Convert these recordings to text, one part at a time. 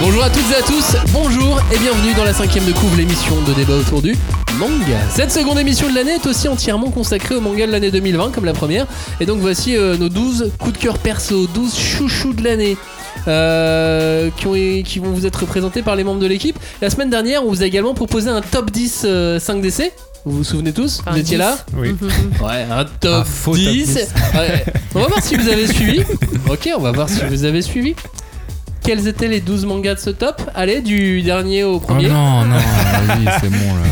Bonjour à toutes et à tous, bonjour et bienvenue dans la cinquième de couvre, l'émission de débat autour du manga. Cette seconde émission de l'année est aussi entièrement consacrée au manga de l'année 2020 comme la première. Et donc voici euh, nos 12 coups de cœur perso, 12 chouchous de l'année. euh, qui, ont- qui vont vous être présentés par les membres de l'équipe. La semaine dernière, on vous a également proposé un top 10 euh, 5DC. Vous vous souvenez tous? Enfin, Vous étiez 10. là Oui. Ouais, un top Un faux top 10. 10. Ouais. On va voir si vous avez suivi. Ok, on va voir si vous avez suivi. Quels étaient les 12 mangas de ce top Allez, du dernier au Oh premier. non, non, vas-y, c'est bon là.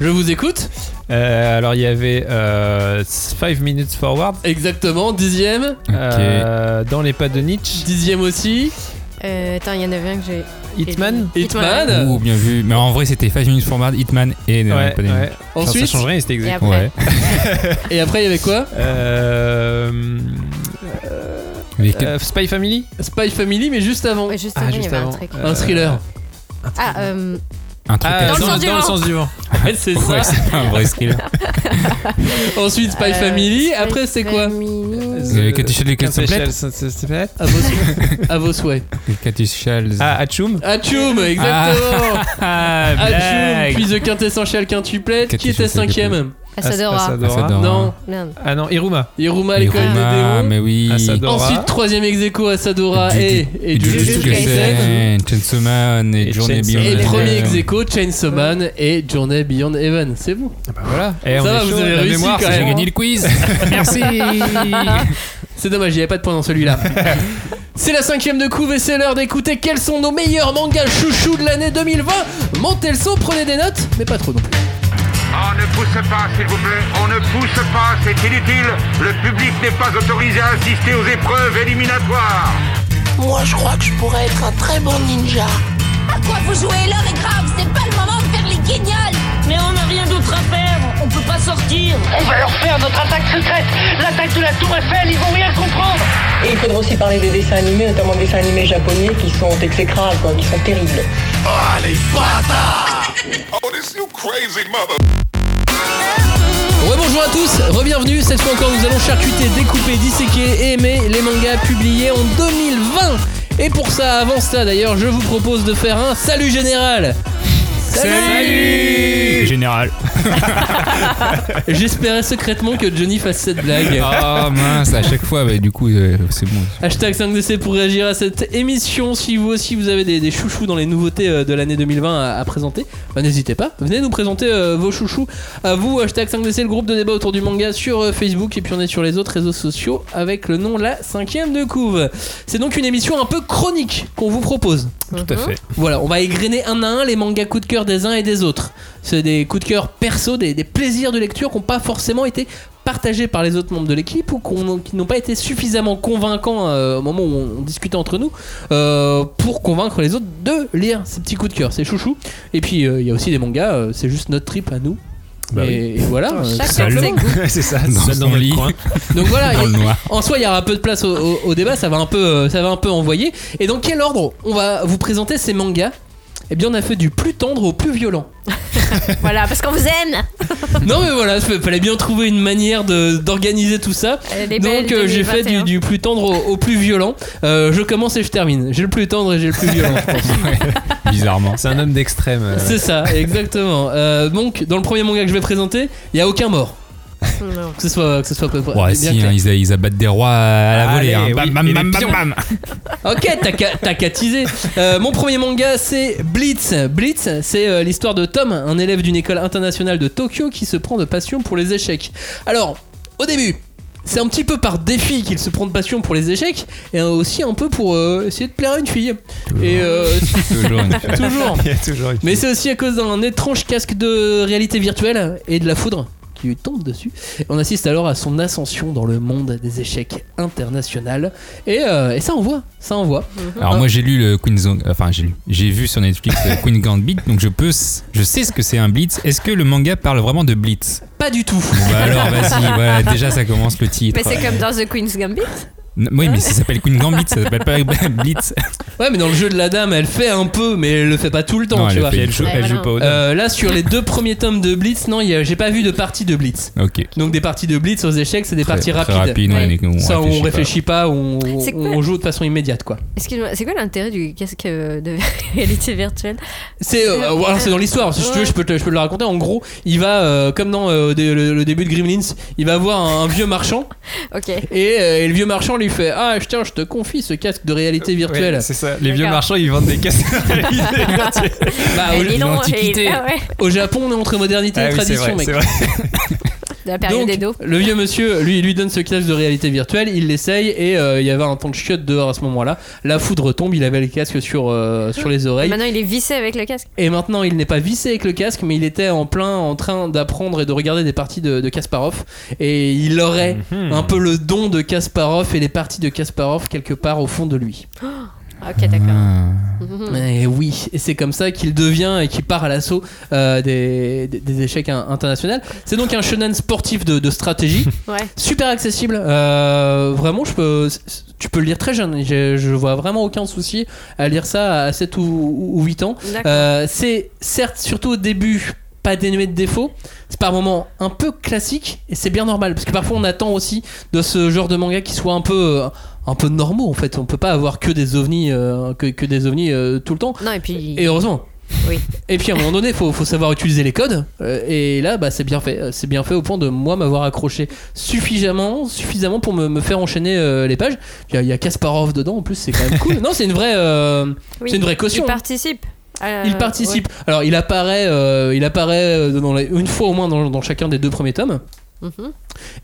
Je vous écoute. Euh, alors il y avait 5 Minutes Forward. Exactement, dixième. euh, dans les pas de Nietzsche. Dixième aussi. Euh, attends, il y en avait un que j'ai. Hitman. Hitman. Ouh, bien vu. Mais en vrai, c'était 5 minutes forward, Hitman et euh, Ouais, pas de- ouais. Enfin, Ensuite. ça change rien, c'était Et exact. après Ouais. Et après, il y avait quoi Euh, euh, Spy Family Spy Family, mais juste avant. Ouais, juste Ah, avant, il y juste avait avant. un truc. Euh, Un thriller. Ah, euh, un truc Ah, Dans le sens du dans le vent. sens du vent. Ouais, c'est ça. Ouais, c'est pas un vrai thriller. Ensuite, Spy euh, Family. Spy Après, c'est quoi Family. Euh, Cathy Shell et Template. Template. à vos, à vos souhaits. Cathy Shell. Ah, Hachoum. Hachoum, exactement. Ah, Hachoum, blague. puis The Quintessential Quintuplet. Qui Cathy était Shell, cinquième Asadora. Asadora. Asadora. Non. Merde. Ah non, Iruma. Iruma, l'école des Iruma, démons. mais oui. Asadora. Ensuite, troisième ex aequo, Asadora Ju- et, et Jujutsu Jujutsu Kaisen. Chainsaw Man et Et Journey Chainsaw Beyond Et Heaven. premier ex aequo, Chainsaw Man et Journey Beyond Heaven. C'est bon. Ah bah voilà. Et Ça on va, vous avez la réussi mémoire, quand même. J'ai gagné le quiz. Merci. C'est dommage, il n'y avait pas de point dans celui-là. C'est la cinquième de couve et c'est l'heure d'écouter quels sont nos meilleurs mangas chouchous de l'année 2020. Montez le son, prenez des notes, mais pas trop non plus. On ne pousse pas, s'il vous plaît. On ne pousse pas, c'est inutile. Le public n'est pas autorisé à assister aux épreuves éliminatoires. Moi, je crois que je pourrais être un très bon ninja. À quoi vous jouez L'heure est grave, c'est pas le moment de faire les guignols Mais on n'a rien d'autre à faire, on peut pas sortir On va leur faire notre attaque secrète L'attaque de la Tour Eiffel, ils vont rien comprendre Et il faudra aussi parler des dessins animés, notamment des dessins animés japonais qui sont exécrables, quoi, qui sont terribles. Ouais, bonjour à tous, re-bienvenue. Cette fois encore, nous allons charcuter, découper, disséquer et aimer les mangas publiés en 2020. Et pour ça, avant ça d'ailleurs, je vous propose de faire un salut général. Salut Général. J'espérais secrètement que Johnny fasse cette blague. Oh mince, à chaque fois, bah, du coup, euh, c'est bon. Hashtag 5DC pour réagir à cette émission. Si vous aussi vous avez des, des chouchous dans les nouveautés euh, de l'année 2020 à, à présenter, bah, n'hésitez pas. Venez nous présenter euh, vos chouchous à vous. Hashtag 5DC, le groupe de débat autour du manga sur euh, Facebook. Et puis on est sur les autres réseaux sociaux avec le nom La Cinquième de Couve. C'est donc une émission un peu chronique qu'on vous propose. Tout à fait. Voilà, on va égrener un à un les mangas coups de cœur des uns et des autres. C'est des coups de cœur perso, des, des plaisirs de lecture qui n'ont pas forcément été partagés par les autres membres de l'équipe ou qui n'ont pas été suffisamment convaincants euh, au moment où on, on discutait entre nous euh, pour convaincre les autres de lire ces petits coups de cœur, ces chouchous. Et puis euh, il y a aussi des mangas, euh, c'est juste notre trip à nous. Bah et, et voilà. euh, c'est ça, Dans dans notre lit. coin. Donc voilà, le a- en soi, il y aura un peu de place au, au- au débat, ça va un peu, euh, ça va un peu envoyer. Et dans quel ordre on va vous présenter ces mangas Eh bien, on a fait du plus tendre au plus violent. Voilà, parce qu'on vous aime. non, mais voilà, il fallait bien trouver une manière d'organiser tout ça. Donc, euh, j'ai fait du, 2021. du plus tendre au, au plus violent. Euh, je commence et je termine. J'ai le plus tendre et j'ai le plus violent, je pense. Bizarrement. C'est un homme d'extrême. euh. C'est ça, exactement. Euh, donc, dans le premier manga que je vais présenter, il n'y a aucun mort. Non. Que ce soit, que ce soit Ouais, si, hein, ils, ils abattent des rois à la volée. Allez, hein. oui, Bam, bam, bam, pions. bam, bam. Ok, t'as qu'à- teaser. Euh, mon premier manga, c'est Blitz. Blitz, c'est euh, l'histoire de Tom, un élève d'une école internationale de Tokyo qui se prend de passion pour les échecs. Alors, au début, c'est un petit peu par défi qu'il se prend de passion pour les échecs et aussi un peu pour euh, essayer de plaire à une fille. Et euh, Toujours une- toujours. Toujours une- Mais c'est aussi à cause d'un étrange casque de réalité virtuelle et de la foudre qui lui tombe dessus. On assiste alors à son ascension dans le monde des échecs international. Et, euh, et ça envoie, ça envoie. Alors moi j'ai lu le Queen's Gambit, enfin j'ai lu, j'ai vu sur Netflix le Queen Gambit, donc je peux, je sais ce que c'est un blitz. Est-ce que le manga parle vraiment de blitz? Pas du tout. Bon bah alors vas-y, voilà, déjà ça commence le titre. Mais c'est comme dans The Queen's Gambit? Oui, mais ça s'appelle Queen Gambit, ça s'appelle pas Blitz. Ouais, mais dans le jeu de la dame, elle fait un peu, mais elle le fait pas tout le temps, Non, tu elle vois. fait- Elle joue, Ouais, elle voilà. joue pas au. Euh, là, sur les deux premiers tomes de Blitz, non, j'ai pas vu de partie de Blitz. Ok. Donc des parties de Blitz aux échecs, c'est des Très- parties très rapides. rapide, ouais, on Ça, on réfléchit pas. réfléchit pas, on, on joue de façon immédiate, quoi. Excuse-moi, c'est quoi l'intérêt du casque euh, de réalité virtuelle? C'est euh, alors, c'est dans l'histoire. Si tu veux, je peux, te, je peux te le raconter. En gros, il va euh, comme dans euh, le, le début de Gremlins, il va voir un, un vieux marchand Ok. et, euh, et le vieux marchand lui fait ah tiens je te confie ce casque de réalité virtuelle. Ouais, c'est ça. Les vieux marchands, ils vendent des casques de réalité virtuelle. Bah, Eh, au, ah ouais, Japon, on est entre modernité Ah et oui, c'est tradition, vrai, mec. De la période Donc, des dos. le vieux monsieur, lui, il lui donne ce casque de réalité virtuelle, il l'essaye et euh, il y avait un temps de chiotte dehors à ce moment-là. La foudre tombe, il avait le casque sur, euh, sur les oreilles. Maintenant, il est vissé avec le casque. Et maintenant, il n'est pas vissé avec le casque, mais il était en plein en train d'apprendre et de regarder des parties de, de Kasparov. Et il aurait Mhm. un peu le don de Kasparov et les parties de Kasparov quelque part au fond de lui. Ah, Ok, d'accord. Ah. Mhm. Et oui, et c'est comme ça qu'il devient et qu'il part à l'assaut euh, des, des- des échecs in- internationaux. C'est donc un shonen sportif de, de stratégie, Ouais. super accessible. Euh, vraiment, je peux, tu peux le lire très jeune. Je, je vois vraiment aucun souci à lire ça à 7 ou, ou 8 ans. Euh, c'est certes, surtout au début, pas dénué de défauts. C'est par moments un peu classique et c'est bien normal parce que parfois on attend aussi de ce genre de manga qui soit un peu. euh, un peu normaux en fait, on peut pas avoir que des ovnis, euh, que, que des ovnis euh, tout le temps. Non, et puis. Et heureusement. Oui. Et puis à un moment donné, faut, faut savoir utiliser les codes. Euh, et là, bah, c'est bien fait. C'est bien fait au point de moi m'avoir accroché suffisamment, suffisamment pour me, me faire enchaîner euh, les pages. Il y, y a Kasparov dedans. En plus, c'est quand même cool. non, c'est une vraie, euh, Oui. c'est une vraie caution. Il participe. Euh, Il participe. Alors, il apparaît, euh, il apparaît euh, dans une fois au moins dans, dans chacun des deux premiers tomes. Mhm.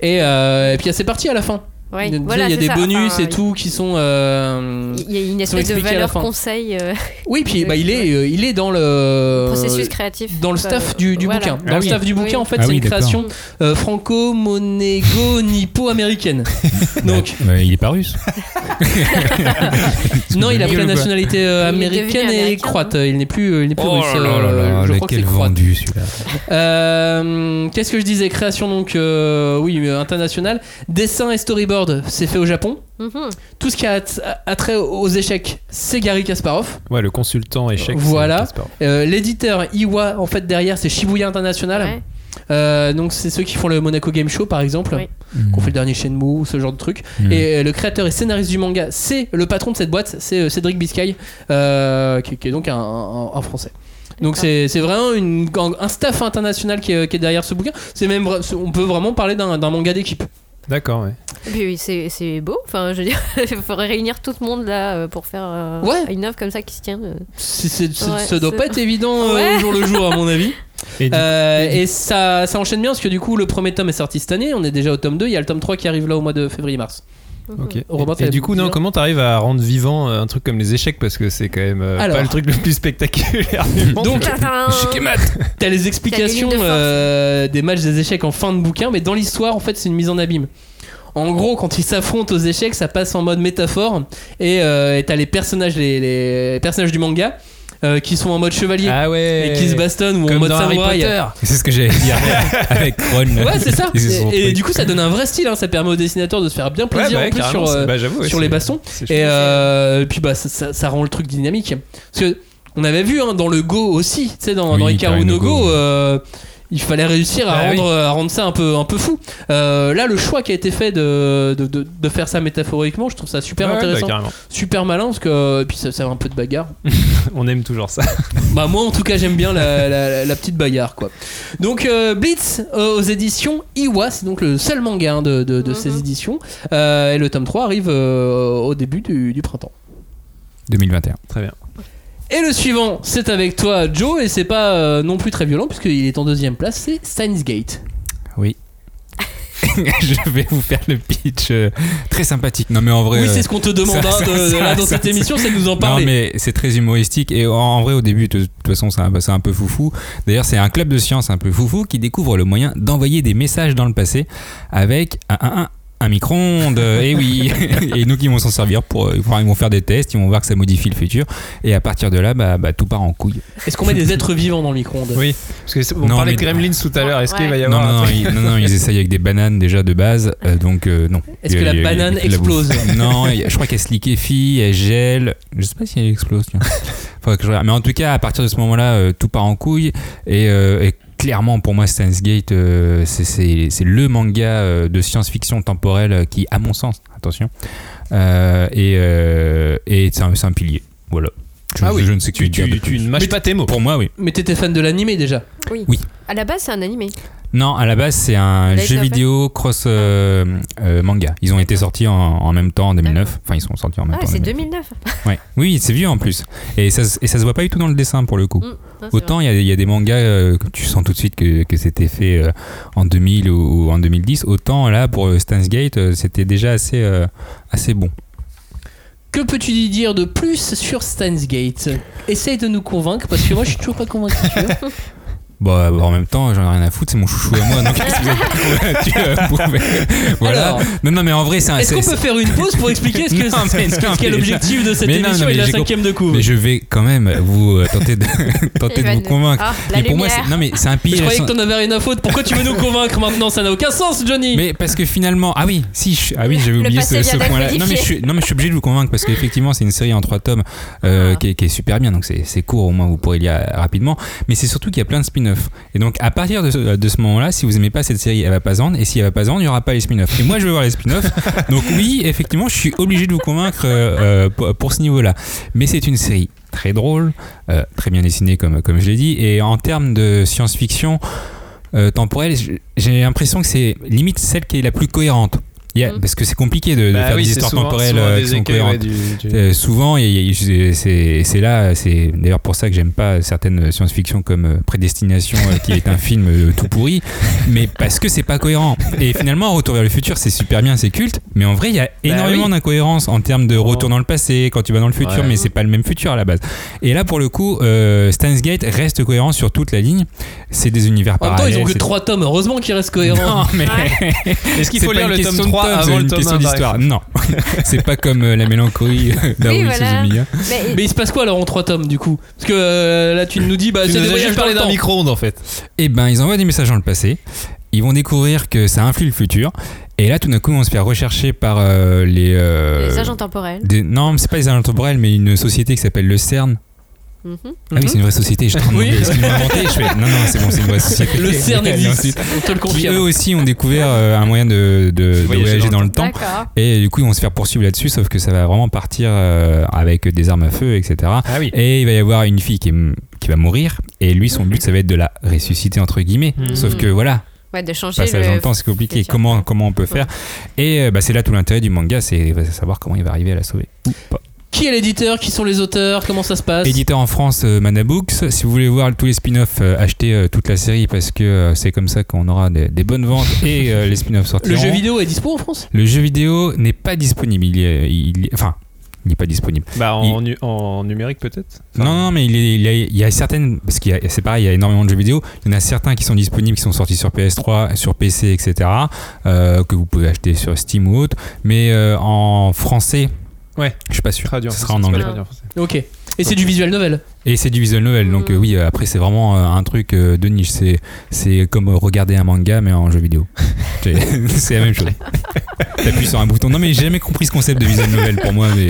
Et, euh, et puis, ses parties à la fin. Ouais, Tu sais, voilà, il y a des ça. bonus Enfin, et tout qui sont. euh, Il y a une espèce de valeur conseil, euh, Oui, puis bah, il est, euh, il est dans le processus créatif. Dans le staff Euh, du, du voilà. bouquin. Dans Ah le oui. staff du bouquin, Oui. en fait, Ah c'est oui, une création euh, franco-monégo-nippo-américaine. Donc, il est pas russe. non, il a pris la nationalité euh, Il américaine et américain, croate. Il n'est plus, il n'est plus Oh russe. là là là je là, crois que c'est quel croate. vendu celui-là. Qu'est-ce que je disais? Création donc, oui, internationale. Dessin et storyboard, c'est fait au Japon. Mhm. Tout ce qui a at- attrait aux échecs, c'est Gary Kasparov. Ouais, le consultant échec. c'est Voilà. Kasparov. Euh, L'éditeur Iwa, en fait, derrière, c'est Shibuya International. Ouais. Euh, donc, c'est ceux qui font le Monaco Game Show, par exemple. Oui. Qu'on fait le dernier Shenmue, ce genre de truc. Mm. Et euh, le créateur et scénariste du manga, c'est le patron de cette boîte, c'est Cédric Biscay, euh, qui, qui est donc un, un- un français. Donc c'est c'est vraiment une, un staff international qui est, qui est derrière ce bouquin. C'est même, on peut vraiment parler d'un d'un manga d'équipe. D'accord, ouais. Et puis oui, c'est c'est beau. Enfin, je veux dire, il faudrait réunir tout le monde là euh, pour faire euh, Ouais. une œuvre comme ça qui se tient. euh. C'est- Ouais, ça doit c'est- pas être évident euh, Ouais. au jour le jour à mon avis. Et du- Euh, et ça, ça enchaîne bien parce que du coup le premier tome est sorti cette année, on est déjà au tome 2, il y a le tome 3 qui arrive là au mois de février-mars. Ok. Robin, Et, du coup, non, comment t'arrives à rendre vivant euh, un truc comme les échecs parce que c'est quand même euh, Alors. pas le truc le plus spectaculaire du monde. Donc t'as les explications T'as les lignes de force. euh, des matchs des échecs en fin de bouquin, mais dans l'histoire en fait c'est une mise en abîme. En gros, quand ils s'affrontent aux échecs, ça passe en mode métaphore et euh, t'as les personnages, les, les personnages du manga euh, qui sont en mode chevalier ah ouais. et qui se bastonnent ou en mode dans samouraï. C'est ce que j'allais dire avec Ron. Ouais, c'est ça. Et, du coup, ça donne un vrai style. hein. Ça permet aux dessinateurs de se faire bien Ouais, plaisir bah, en plus sur, euh, bah, sur les bastons. c'est Et euh, puis bah ça, ça- ça rend le truc dynamique. Parce que on avait vu hein, dans le Go aussi, tu sais dans, Oui, dans no no Go, Go. Euh, il fallait réussir à, Bah oui. rendre, à rendre ça un peu, un peu fou. Euh, là, le choix qui a été fait de, de, de- de faire ça métaphoriquement, je trouve ça super Ouais, bah, intéressant, carrément. super malin parce que et puis ça, ça a un peu de bagarre. On aime toujours ça. Bah moi en tout cas j'aime bien la, la- la petite bagarre quoi. Donc euh, Blitz euh, aux éditions Iwa, c'est donc le seul manga hein, de, de- de ces Mhm. éditions. Euh, et le tome 3 arrive euh, au début du, du printemps. 2021. Très bien. Et le suivant, c'est avec toi Joe, et c'est pas euh, non plus très violent puisqu'il est en deuxième place, c'est Steins Gate. Oui. je vais vous faire le pitch euh, très sympathique. Non mais en vrai. oui, euh, c'est ce qu'on te demande ça- hein, de- ça- de- là, dans ça- cette émission, c'est de nous en Non parler. mais c'est très humoristique et en, en vrai au début de, de toute façon c'est un, c'est un peu foufou. D'ailleurs c'est un club de science un peu foufou qui découvre le moyen d'envoyer des messages dans le passé avec un, un- un- un micro-ondes, et oui. et donc ils vont s'en servir pour, euh, ils vont faire des tests, ils vont voir que ça modifie le futur, et à partir de là, bah, bah, tout part en couille. Est-ce qu'on met des êtres vivants dans le micro-ondes? Oui, parce que on Non, parlait de Gremlins tout à l'heure. Est-ce qu'il va y avoir non, un non, ils, non, non, ils essayent avec des bananes déjà de base, euh, donc euh, non. Est-ce que la il banane il la explose? Non, je crois qu'elle se liquéfie, elle gèle. Je sais pas si elle explose. tiens. Faudrait que je regarde. Mais en tout cas, à partir de ce moment-là, euh, tout part en couille. Et, euh, et clairement, pour moi, Steins Gate, euh, c'est- le manga euh, de science-fiction temporelle euh, qui, à mon sens, attention, et, c'est un pilier. Voilà. Je, Ah oui. je ne sais que Tu, ne mâches pas tes mots. Pour moi, oui. Mais t'étais fan de l'animé déjà Oui. Oui. À la base, c'est un animé. Non, à la base, c'est un jeu vidéo cross euh, euh, manga. Ils ont été sortis en, en même temps en 2009. Enfin, ils sont sortis en même Ah, temps. en c'est 2009. 2009. Ouais. Oui, c'est vieux en plus. Et ça, et ça se voit pas du tout dans le dessin pour le coup. Mm. Non, Autant il y, a- il y a des mangas euh, que tu sens tout de suite que, que c'était fait euh, en 2000 ou, ou en 2010. Autant là, pour Steins Gate, euh, c'était déjà assez, euh, assez bon. Que peux-tu dire de plus sur Steins Gate? Essaye de nous convaincre parce que moi je suis toujours pas convaincu. Bon, euh, en même temps, j'en ai rien à foutre, c'est mon chouchou à moi. Donc, que tu, euh, pouvez- voilà. Alors, non, non, mais en vrai, c'est un. Est-ce qu'on peut faire une pause pour expliquer ce que Non, mais qu'est- non, ce qu'est mais- l'objectif de cette mais émission non, et de la cinquième de couve? Mais je vais quand même vous euh, tenter de, tenter de vous convaincre. Ah, mais pour moi, lumière. non, mais c'est un Je pilier. croyais que t'en avais rien à foutre. Pourquoi tu veux nous convaincre maintenant? Ça n'a aucun sens, Johnny. Mais parce que finalement, ah oui, si, je- ah oui, j'avais oublié ce, point-là. Non mais, je suis, non mais je suis obligé de vous convaincre parce qu'effectivement c'est une série en trois tomes euh, Ah. qui, est, super bien, donc c'est court au moins vous pourrez lire rapidement. Mais c'est surtout qu'il y a plein de spin-offs. Et donc à partir de ce, de ce moment-là, si vous aimez pas cette série, elle va pas vendre. Et si elle va pas vendre, il y aura pas les spin-offs. Et moi je veux voir les spin-offs. donc oui, effectivement, je suis obligé de vous convaincre euh, euh, pour, pour ce niveau-là. Mais c'est une série très drôle, euh, très bien dessinée comme comme je l'ai dit. Et en termes de science-fiction euh, temporelle, j'ai l'impression que c'est limite celle qui est la plus cohérente. Il y a- Mm. Parce que c'est compliqué de, de Bah faire oui, des histoires souvent- temporelles souvent euh, des qui sont écueils, cohérentes. ouais, du- du- Euh, souvent, c'est- là, c'est d'ailleurs pour ça que j'aime pas certaines science-fiction comme euh, Prédestination, qui est un film tout pourri, mais parce que c'est pas cohérent. Et finalement, Retour vers le futur, c'est super bien, c'est culte, mais en vrai, il y a énormément oui. d'incohérences en termes de retour dans le passé, quand tu vas dans le futur, Ouais. mais c'est pas le même futur à la base. Et là, pour le coup, euh, Steins Gate reste cohérent sur toute la ligne. C'est des univers En même temps, parallèles. ils ont que 3 tomes. Heureusement qu'ils restent cohérents. Non, mais Est-ce qu'il faut lire le tome de 3 tome, avant c'est le tome question 1 par d'histoire. Non, c'est pas comme euh, la mélancolie d'Haruhi Oui, voilà. Suzumiya. Mais, Mais il se passe quoi alors en 3 tomes du coup? Parce que euh, là tu nous dis bah c'est dans parlé d'un micro-ondes en fait. Eh ben, ils envoient des messages dans le passé. Ils vont découvrir que ça influe le futur. Et là, tout d'un coup, on se fait rechercher par euh, les. euh, les agents temporels. des- non, c'est pas les agents temporels, mais une société qui s'appelle le CERN. Ah oui, c'est une vraie société. Je Oui. est-ce qu'ils l'ont inventé Je fais, non, non, c'est bon, c'est une vraie société. Le CERN existe. ensuite, On te le Qui eux confirme. aussi ont découvert euh, un moyen de, de- de voyager, dans, le temps. D'accord. Et du coup, ils vont se faire poursuivre là-dessus, sauf que ça va vraiment partir euh, avec des armes à feu, etc. Ah oui. Et il va y avoir une fille qui, est- qui va mourir. Et lui, son but, ça va être de la ressusciter, entre guillemets. Mhm. Sauf que voilà, Ouais, de changer passage dans le. temps, c'est compliqué. Comment, comment on peut faire? Et euh, bah, c'est là tout l'intérêt du manga, c'est de savoir comment il va arriver à la sauver. Ou pas. Qui est l'éditeur? Qui sont les auteurs? Comment ça se passe? Éditeur en France, euh, Mana Books. Si vous voulez voir tous les spin-offs, euh, achetez euh, toute la série parce que euh, c'est comme ça qu'on aura des, des bonnes ventes et euh, les spin-offs sortiront. Le jeu vidéo est dispo en France? Le jeu vidéo n'est pas disponible. Il est, il est- enfin, il n'est pas disponible. Bah en, en numérique peut-être? Enfin, non, non, mais il, est- il y a, il y a certaines. Parce qu'il y a- c'est pareil, il y a énormément de jeux vidéo. Il y en a certains qui sont disponibles, qui sont sortis sur PS3, sur PC, etc. euh, que vous pouvez acheter sur Steam ou autre. Mais euh, en français, Ouais. je suis pas sûr. traduit en français, sera en c'est pas anglais. traduit en français. Ok. Et c'est du visual novel. Et c'est du visual novel. Donc euh, oui, euh, après, c'est vraiment euh, un truc euh, de niche. C'est, c'est comme euh, regarder un manga, mais en jeu vidéo. c'est, c'est la même chose. T'appuies sur un bouton. Non, mais j'ai jamais compris ce concept de visual novel pour moi. Mais,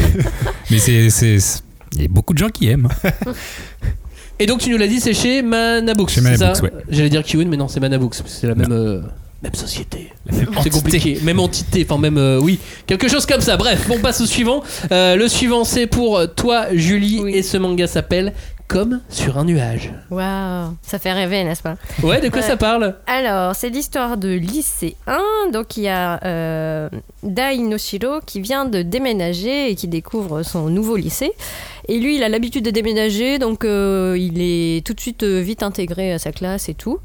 mais c'est. c'est, c'est- Il y a beaucoup de gens qui aiment. Et donc tu nous l'as dit, c'est chez Manabooks. Chez c'est Manabooks, ça ouais. J'allais dire Kiwin, mais non, c'est Manabooks. parce que C'est la même, euh, même société. C'est compliqué. Même entité. Enfin, même. euh, oui. Quelque chose comme ça. Bref, on passe au suivant. Euh, le suivant, c'est pour toi, Julie. Oui. Et ce manga s'appelle Comme sur un nuage. Waouh, ça fait rêver, n'est-ce pas? Ouais, de quoi Ouais. ça parle? Alors, c'est l'histoire de lycéen. Donc, il y a euh, Dai Noshiro qui vient de déménager et qui découvre son nouveau lycée. Et lui, il a l'habitude de déménager, donc euh, il est tout de suite euh, vite intégré à sa classe et tout.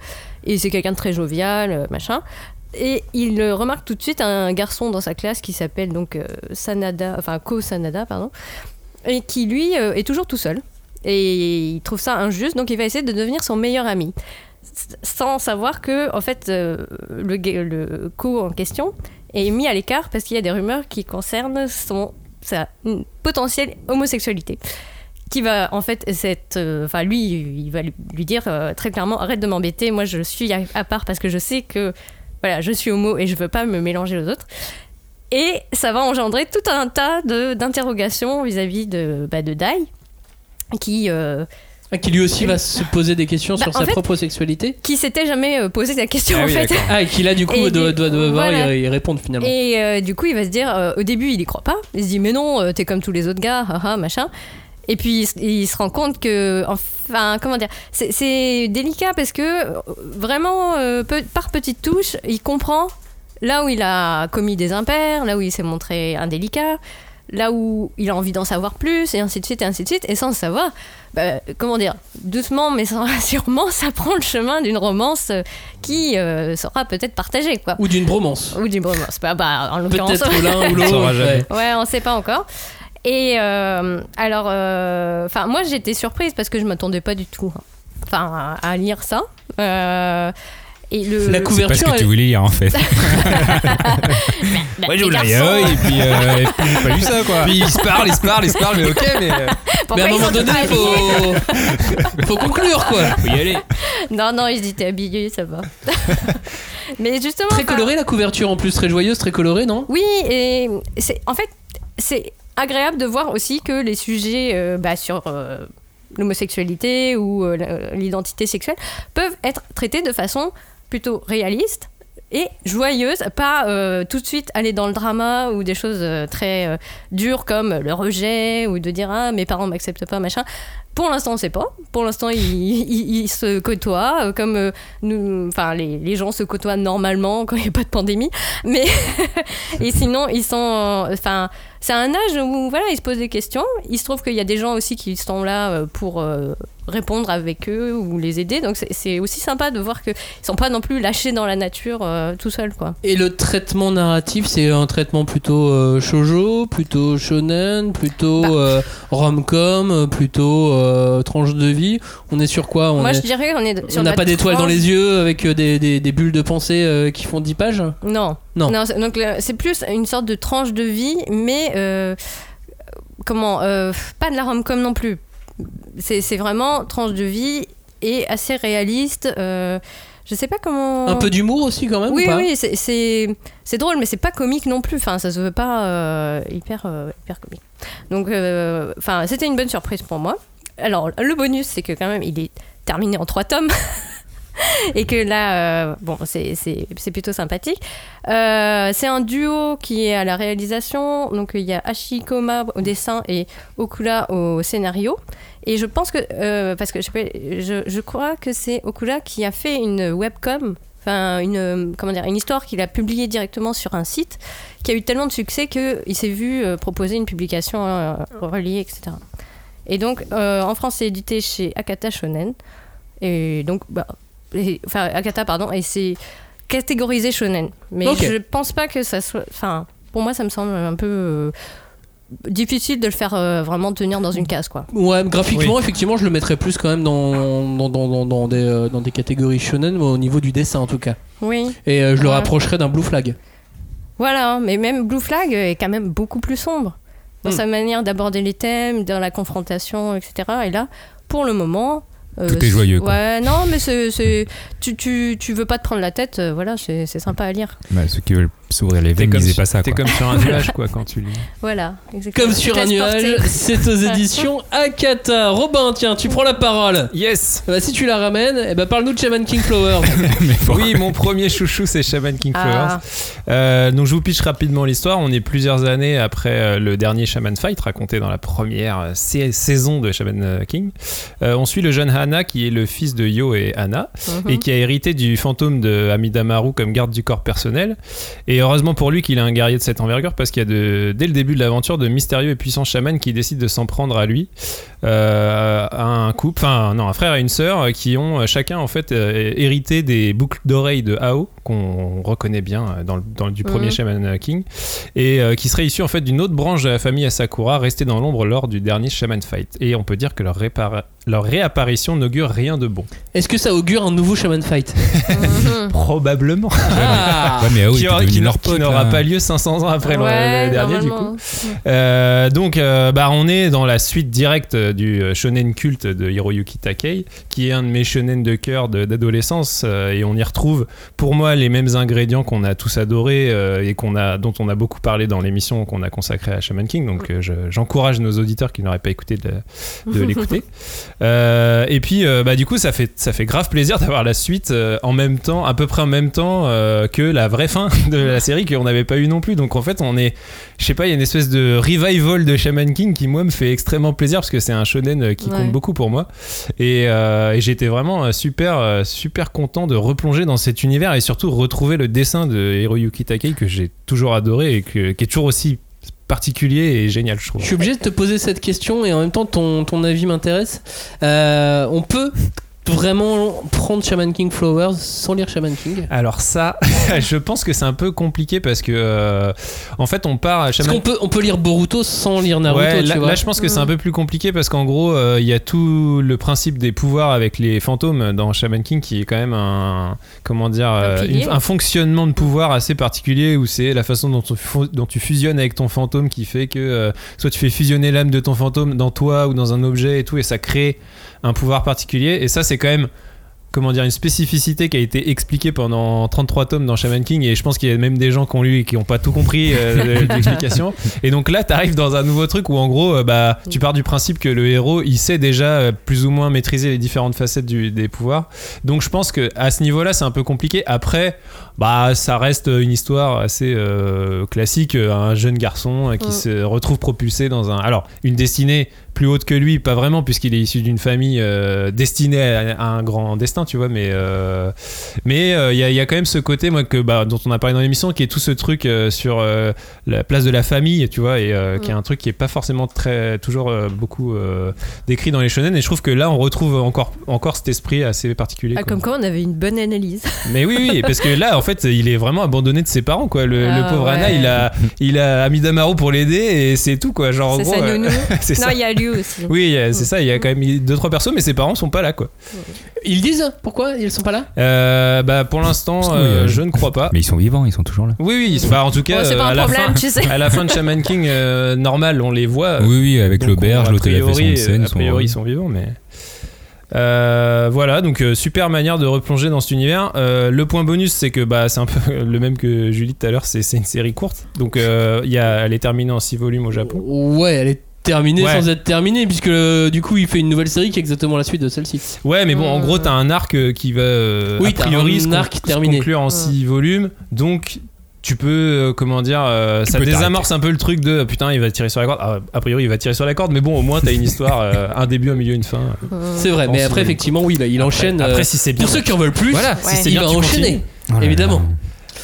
Et c'est quelqu'un de très jovial, euh, machin. Et il remarque tout de suite un garçon dans sa classe qui s'appelle donc euh, Sanada, enfin Ko Sanada, pardon, et qui lui euh, est toujours tout seul. Et il trouve ça injuste, donc il va essayer de devenir son meilleur ami sans savoir que en fait le, le co en question est mis à l'écart parce qu'il y a des rumeurs qui concernent son sa potentielle homosexualité. Qui va en fait, cette, euh, enfin lui, il va lui, lui dire euh, très clairement arrête de m'embêter. Moi, je suis à, à part parce que je sais que voilà, je suis homo et je veux pas me mélanger aux autres. Et ça va engendrer tout un tas de- d'interrogations vis-à-vis de, bah, de Dai, qui, euh, Ah, Qui lui aussi va se poser des questions Bah, sur sa fait- propre sexualité. qui s'était jamais posé la question Ah en oui, fait. Ah, et qui là du coup Et doit, doit, doit voilà. y, répondre finalement. Et du coup, il va se dire, au début, il y croit pas. Il se dit, mais non, t'es comme tous les autres gars, haha, machin. Et puis, il, se- il se rend compte que, enfin, comment dire, c'est- délicat parce que vraiment, euh, peu- par petites touches, il comprend là où il a commis des impairs, là où il s'est montré indélicat, là où il a envie d'en savoir plus, et ainsi de suite, et ainsi de suite. Et sans le savoir, bah, comment dire, doucement, mais sans- sûrement, ça prend le chemin d'une romance euh, qui euh, sera peut-être partagée, quoi. Ou d'une bromance. Ou du bromance. Bah, bah, en l'occurrence. Peut-être l'un ou On l'autre. ouais. Ouais, on sait pas encore. Et euh, alors, euh, enfin, moi j'étais surprise parce que je m'attendais pas du tout, hein. enfin, à, à lire ça. Euh, et le La C'est pas ce couverture, que tu voulais lire en fait. La garçons, gueule, et puis, euh, puis j'ai pas lu ça quoi. Puis ils se parlent, ils se parlent, ils se parlent, mais ok, mais. mais à un moment donné, faut... faut conclure quoi. Faut y aller. Non, non, ils étaient habillés, ça va. Mais justement. Très colorée la couverture en plus, très joyeuse, très colorée, non? Oui, et c'est en fait c'est agréable de voir aussi que les sujets euh, bah, sur euh, l'homosexualité ou euh, l'identité sexuelle peuvent être traités de façon plutôt réaliste et joyeuse, pas tout de suite aller dans le drama ou des choses très dures comme le rejet ou de dire ah mes parents m'acceptent pas machin. Pour l'instant, on sait pas. Pour l'instant, ils, ils- ils se côtoient euh, comme euh, nous, enfin les, les gens se côtoient normalement quand il n'y a pas de pandémie. Mais et sinon, ils sont, euh, enfin, c'est un âge où voilà, ils se posent des questions. Il se trouve qu'il y a des gens aussi qui sont là pour euh, répondre avec eux ou les aider. Donc c'est- aussi sympa de voir qu'ils sont pas non plus lâchés dans la nature euh, tout seuls, quoi. Et le traitement narratif, c'est un traitement plutôt euh, shoujo, plutôt shonen, plutôt Bah. rom-com, plutôt euh, tranche de vie. On est sur quoi On Moi, est- je dirais qu'on est sur on n'a pas d'étoiles dans les yeux avec euh, des, des- des bulles de pensée euh, qui font 10 pages Non. Non. donc c'est plus une sorte de tranche de vie, mais euh, comment Pas de la rom-com non plus. C'est vraiment tranche de vie et assez réaliste. je sais pas comment. Un peu d'humour aussi quand même Oui, ou pas oui, c'est- drôle, mais c'est pas comique non plus. Enfin, ça se veut pas hyper, hyper comique. Donc, euh, enfin, c'était une bonne surprise pour moi. Alors, le bonus, c'est que quand même, il est terminé en trois tomes. Et que là, euh, bon, c'est- plutôt sympathique. Euh, c'est un duo qui est à la réalisation. Donc, il y a Ashikoma au dessin et Okura au scénario. Et je pense que, euh, parce que je, je, crois que c'est Okura qui a fait une webcom, enfin une, comment dire, une histoire qu'il a publiée directement sur un site, qui a eu tellement de succès qu'il s'est vu proposer une publication euh, reliée, etc. Et donc, euh, en France, c'est édité chez Akata Shonen. Et donc, bah, et- enfin, Akata, pardon, et c'est catégorisé shonen. Mais Ok. je pense pas que ça soit. Enfin, pour moi, ça me semble un peu euh, difficile de le faire euh, vraiment tenir dans une case, quoi. Ouais, graphiquement, effectivement, je le mettrais plus quand même dans, dans, dans, dans, dans des, euh, dans des catégories shonen, mais au niveau du dessin en tout cas. Oui. Et euh, je le rapprocherais d'un Blue Flag. Voilà, mais même Blue Flag est quand même beaucoup plus sombre dans Hmm. sa manière d'aborder les thèmes, dans la confrontation, etc. Et là, pour le moment. Euh, Tout est joyeux, quoi. Ouais, non, mais c'est, c'est- tu, tu, tu veux pas te prendre la tête, euh, voilà, c'est, c'est sympa à lire. Bah, ceux qui veulent s'ouvrir les veines, sur- pas ça. t'es quoi. comme sur un nuage, quoi, quand tu lis. Voilà, exactement. Comme sur un nuage, c'est aux éditions Akata. Robin, tiens, tu prends la parole. Yes Bah, si tu la ramènes, eh ben, parle-nous de Shaman King Flower. Oui, mon premier chouchou, c'est Shaman King Flowers. Ah, Euh, donc je vous pitch rapidement l'histoire. On est plusieurs années après euh, le dernier Shaman Fight raconté dans la première sa- saison de Shaman King. Euh, on suit le jeune Qui est le fils de Yo et Anna mhm. et qui a hérité du fantôme de Amidamaru comme garde du corps personnel. Et heureusement pour lui qu'il est un guerrier de cette envergure parce qu'il y a de, dès le début de l'aventure de mystérieux et puissants chamans qui décident de s'en prendre à lui. Euh, un couple, enfin non, un frère et une sœur euh, qui ont euh, chacun en fait hérité des boucles d'oreilles de Ao qu'on reconnaît bien euh, dans, le- dans le- du premier Mhm. Shaman King, et euh, qui serait issu en fait d'une autre branche de la famille Asakura, restée dans l'ombre lors du dernier Shaman Fight. Et on peut dire que leur, répara- leur réapparition n'augure rien de bon. Est-ce que ça augure un nouveau Shaman Fight Mhm. Probablement. Ah Ouais, mais ah oui, qui t'es aura- devenu qui leur qui pote, n'aura pas lieu 500 ans après le- Ouais, le dernier du coup. Euh, donc, euh, bah, on est dans la suite directe du shonen culte de Hiroyuki Takei, qui est un de mes shonen de cœur de- d'adolescence, euh, et on y retrouve, pour moi, les mêmes ingrédients qu'on a tous adorés euh, et qu'on a, dont on a beaucoup parlé dans l'émission qu'on a consacrée à Shaman King. Donc, euh, je- j'encourage nos auditeurs qui n'auraient pas écouté de, de l'écouter. Euh, et puis, bah, du coup, ça fait, ça fait grave plaisir d'avoir la suite en même temps, à peu près en même temps que la vraie fin de la série qu'on n'avait pas eu non plus. Donc, en fait, on est, je sais pas, il y a une espèce de revival de Shaman King qui, moi, me fait extrêmement plaisir parce que c'est un shonen qui Ouais. compte beaucoup pour moi. Et, et j'étais vraiment super, super content de replonger dans cet univers et surtout retrouver le dessin de Hiroyuki Takei que j'ai toujours adoré et que, qui est toujours aussi particulier et génial, je trouve. Je suis obligé de te poser cette question et en même temps ton, ton avis m'intéresse. Euh, on peut vraiment prendre Shaman King Flowers sans lire Shaman King Alors ça, je pense que c'est un peu compliqué parce que euh, en fait on part à Parce Shaman qu'on peut, on peut lire Boruto sans lire Naruto, Ouais, tu là, vois. là, je pense que c'est un Mm. peu plus compliqué parce qu'en gros, euh, il y a tout le principe des pouvoirs avec les fantômes dans Shaman King qui est quand même un comment dire euh, une- un fonctionnement de pouvoir assez particulier où c'est la façon dont tu, fu- dont tu fusionnes avec ton fantôme qui fait que euh, soit tu fais fusionner l'âme de ton fantôme dans toi ou dans un objet et tout et ça crée un pouvoir particulier. Et ça c'est quand même comment dire une spécificité qui a été expliquée pendant 33 tomes dans Shaman King. Et je pense qu'il y a même des gens qui ont lu et qui n'ont pas tout compris euh, l'explication. Et donc là t'arrives dans un nouveau truc où en gros euh, bah tu pars du principe que le héros il sait déjà euh, plus ou moins maîtriser les différentes facettes du- des pouvoirs. Donc je pense que à ce niveau là c'est un peu compliqué. Après bah ça reste une histoire assez euh, classique euh, un jeune garçon euh, qui Mm. se retrouve propulsé dans un alors une destinée plus haute que lui, pas vraiment, puisqu'il est issu d'une famille euh, destinée à, à un grand destin, tu vois. Mais euh, mais euh, il y, a, il y a quand même ce côté, moi, que bah, dont on a parlé dans l'émission, qui est tout ce truc sur la place de la famille, tu vois, et euh, qui est un truc qui est pas forcément très toujours beaucoup décrit dans les shonen. Et je trouve que là, on retrouve encore encore cet esprit assez particulier. Ah, comme quoi, on avait une bonne analyse. Mais oui, oui, parce que là, en fait, il est vraiment abandonné de ses parents, quoi. Le, Ah, le pauvre ouais. Anna, il a, il a Amidamaru pour l'aider et c'est tout, quoi. Genre, en C'est gros, sa euh, nounou. c'est Non, ça. il y a lui aussi. Oui, c'est ça. Il y a quand même deux trois persos, mais ses parents sont pas là, quoi. Ils disent pourquoi ils sont pas là? Euh, bah, pour l'instant, euh, oui, je ne crois pas. Mais ils sont vivants, ils sont toujours là. Oui, oui. Bah, en tout cas, euh, pas à un la problème, fin, tu sais. à la fin de Shaman King euh, normal, on les voit. Oui, oui, avec l'auberge, l'hôtel a fait son priori, scène. a priori, ils sont vivants, mais. Euh, voilà, donc euh, super manière de replonger dans cet univers. Euh, le point bonus, c'est que bah, c'est un peu le même que Julie tout à l'heure, c'est c'est une série courte. Donc euh, il y a, elle est terminée en 6 volumes au Japon. Ouais, elle est terminée Ouais. sans être terminée, puisque euh, du coup il fait une nouvelle série qui est exactement la suite de celle-ci. Ouais, mais bon, en gros, t'as un arc qui va euh, Oui, a priori un se con- arc se terminé. conclure en 6 volumes. Donc tu peux, euh, comment dire, euh, ça peux désamorce un peu le truc de putain, il va tirer sur la corde. Ah, a priori, il va tirer sur la corde, mais bon, au moins, t'as une histoire, euh, un début, un milieu, une fin. C'est vrai, mais après effectivement, oui, là, il enchaîne. Après, euh, si c'est bien. pour ceux qui en veulent plus, Voilà, Ouais. si c'est il bien, va enchaîner. Oh. Évidemment.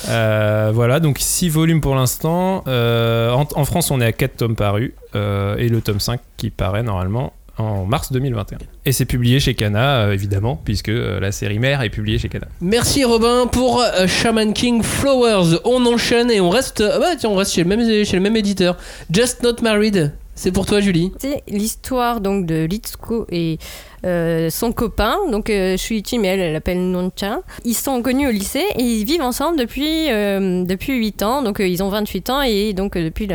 Euh, voilà, donc 6 volumes pour l'instant. Euh, en, en France, on est à 4 tomes parus euh, et le tome 5 qui paraît normalement en mars 2021. Et c'est publié chez Kana, euh, évidemment, puisque euh, la série mère est publiée chez Kana. Merci Robin pour euh, Shaman King Flowers. On enchaîne et on reste. ah bah tiens, on reste chez le même, chez le même éditeur. Just Not Married. C'est pour toi, Julie. C'est l'histoire donc de Litsuko et euh, son copain, donc euh, Shuichi, mais elle, elle l'appelle Noncha. Ils sont connus au lycée et ils vivent ensemble depuis, euh, depuis 8 ans. Donc euh, ils ont 28 ans et donc euh, depuis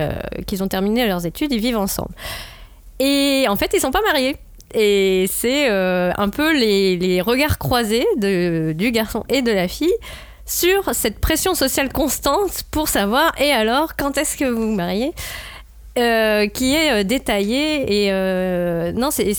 qu'ils ont terminé leurs études, ils vivent ensemble. Et en fait, ils sont pas mariés. Et c'est euh, un peu les, regards croisés du garçon et de la fille sur cette pression sociale constante pour savoir, et alors, quand est-ce que vous vous mariez? Euh, qui est euh, détaillée et euh, non c'est-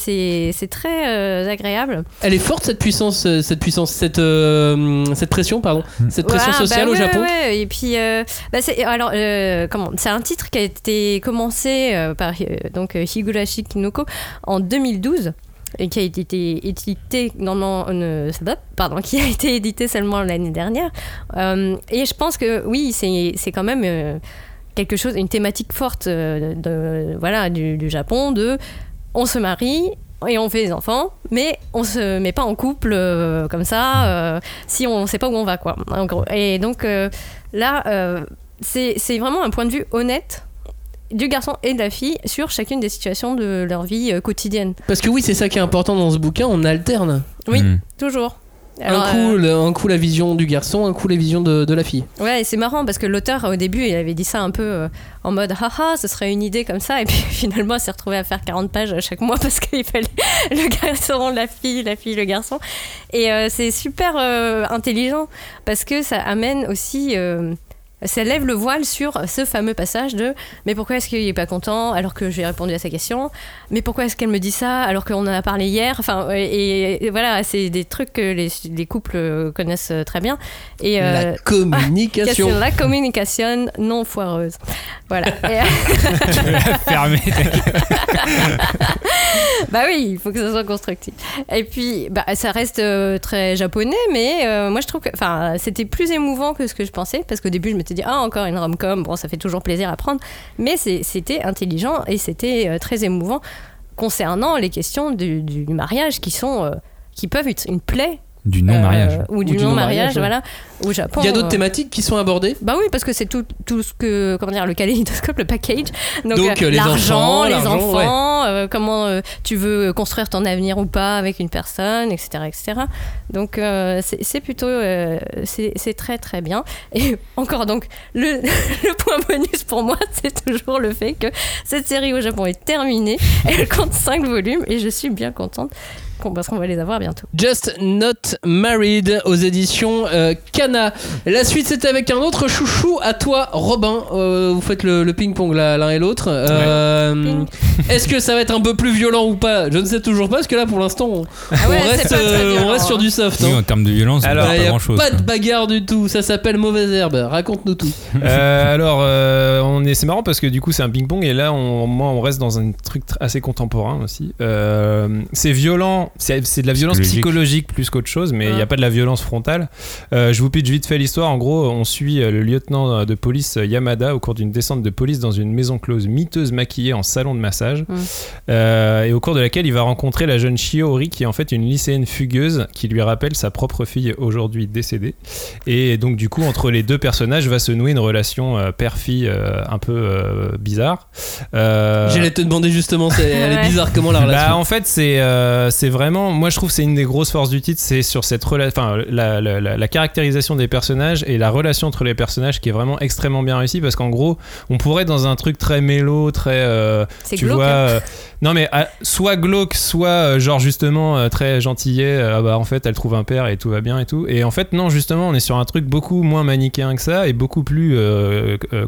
très euh, agréable Elle est forte cette puissance, euh, cette puissance, cette, euh, cette pression, pardon, cette pression sociale bah au ouais, Japon. ouais. et puis euh, bah c'est alors euh, comment c'est un titre qui a été commencé euh, par euh, donc Higurashi Kinoko en 2012 et qui a été édité non non euh, pardon qui a été édité seulement l'année dernière Euh, et je pense que oui c'est c'est quand même euh, quelque chose une thématique forte euh, de voilà du, du Japon de on se marie et on fait des enfants, mais on se met pas en couple euh, comme ça euh, si on sait pas où on va, quoi. En gros. Et donc euh, là, euh, c'est c'est vraiment un point de vue honnête du garçon et de la fille sur chacune des situations de leur vie euh, quotidienne. Parce que oui, c'est ça qui est important dans ce bouquin, on alterne. Oui, Mm. toujours. Alors, un, coup, le- un coup la vision du garçon, un coup la vision de, de la fille. euh, ouais, et c'est marrant parce que l'auteur au début, il avait dit ça un peu euh, en mode haha, ce serait une idée comme ça, et puis finalement, il s'est retrouvé à faire 40 pages chaque mois parce qu'il fallait le garçon, la fille, la fille, le garçon. Et euh, c'est super euh, intelligent parce que ça amène aussi. Euh, ça lève le voile sur ce fameux passage de mais pourquoi est-ce qu'il est pas content alors que j'ai répondu à sa question? Mais pourquoi est-ce qu'elle me dit ça alors qu'on en a parlé hier? Enfin et, et voilà c'est des trucs que les, les couples euh, connaissent très bien. Et euh, la communication. question, la communication non foireuse. Voilà. Et, Tu veux la fermer bah oui, il faut que ça soit constructif. Et puis, bah, ça reste euh, très japonais, mais euh, moi je trouve que enfin, c'était plus émouvant que ce que je pensais, parce qu'au début je m'étais dit, ah, encore une rom-com, bon, ça fait toujours plaisir à prendre, mais c'était intelligent et c'était euh, très émouvant concernant les questions du, du mariage qui sont. euh, qui peuvent être une plaie. Du non-mariage. euh, ou du, Ou du non-mariage, voilà. Au Japon. Il y a d'autres euh, thématiques qui sont abordées? bah oui, parce que c'est tout, tout ce que, comment dire, le kaléidoscope, le package. Donc, Donc, euh, les l'argent, enfants, les enfants, euh, comment euh, tu veux construire ton avenir ou pas avec une personne, etc. etc. Donc euh, c'est plutôt, euh, c'est c'est très très bien. Et encore donc, le, le point bonus pour moi, c'est toujours le fait que cette série au Japon est terminée. Elle compte 5 volumes et je suis bien contente parce qu'on va les avoir bientôt. Just Not Married aux éditions euh, Kana. La suite c'est avec un autre chouchou à toi Robin. Euh, vous faites le, le ping-pong là, l'un et l'autre. Euh. Est-ce que ça va être un peu plus violent ou pas? Je ne sais toujours pas parce que là pour l'instant on, Ah ouais, on c'est reste, euh, on sur hein. du soft. Oui, hein. en termes de violence, Alors, pas n'y a grand chose. pas de bagarre du tout, ça s'appelle Mauvaise Herbe. Raconte-nous tout. Euh, alors, euh, on est, c'est marrant parce que du coup, c'est un ping-pong et là, on, moi, on reste dans un truc tr- assez contemporain aussi. Euh, c'est violent, c'est, c'est de la violence Psychologique. psychologique plus qu'autre chose, mais il n'y a Ah. pas de la violence frontale. Euh, je vous pitch vite fait l'histoire. En gros, on suit euh, le lieutenant de police euh, Yamada au cours d'une descente de police dans une maison close miteuse maquillée en salon de massage, Mm. Euh, et au cours de laquelle il va rencontrer la jeune Shiori qui est en fait une lycéenne fugueuse qui lui rappelle sa propre fille aujourd'hui décédée. Et donc du coup, entre les deux personnages va se nouer une relation euh, père-fille euh, un peu euh, bizarre. Euh, J'allais te demander justement, c'est- elle est Ouais. bizarre comment la relation? bah, en fait, c'est euh, c'est vraiment. Moi, je trouve que c'est une des grosses forces du titre, c'est sur cette relation, enfin, la, la- la- la caractérisation des personnages et la relation entre les personnages qui est vraiment extrêmement bien réussie parce qu'en gros, on pourrait être dans un truc très mélo, très. euh, tu glauque. vois. hein. euh, non, mais ah, soit glauque, soit euh, genre justement euh, très gentillet. ah bah, en fait, elle trouve un père et tout va bien et tout. Et en fait, non, justement, on est sur un truc beaucoup moins manichéen que ça et beaucoup plus,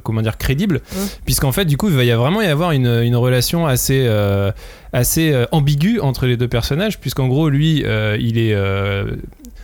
comment dire, crédible. Mm. Puisqu'en fait, du coup, il va y avoir vraiment y avoir une, une relation assez. Assez euh, ambiguë entre les deux personnages, puisqu'en gros, lui, euh, il est euh,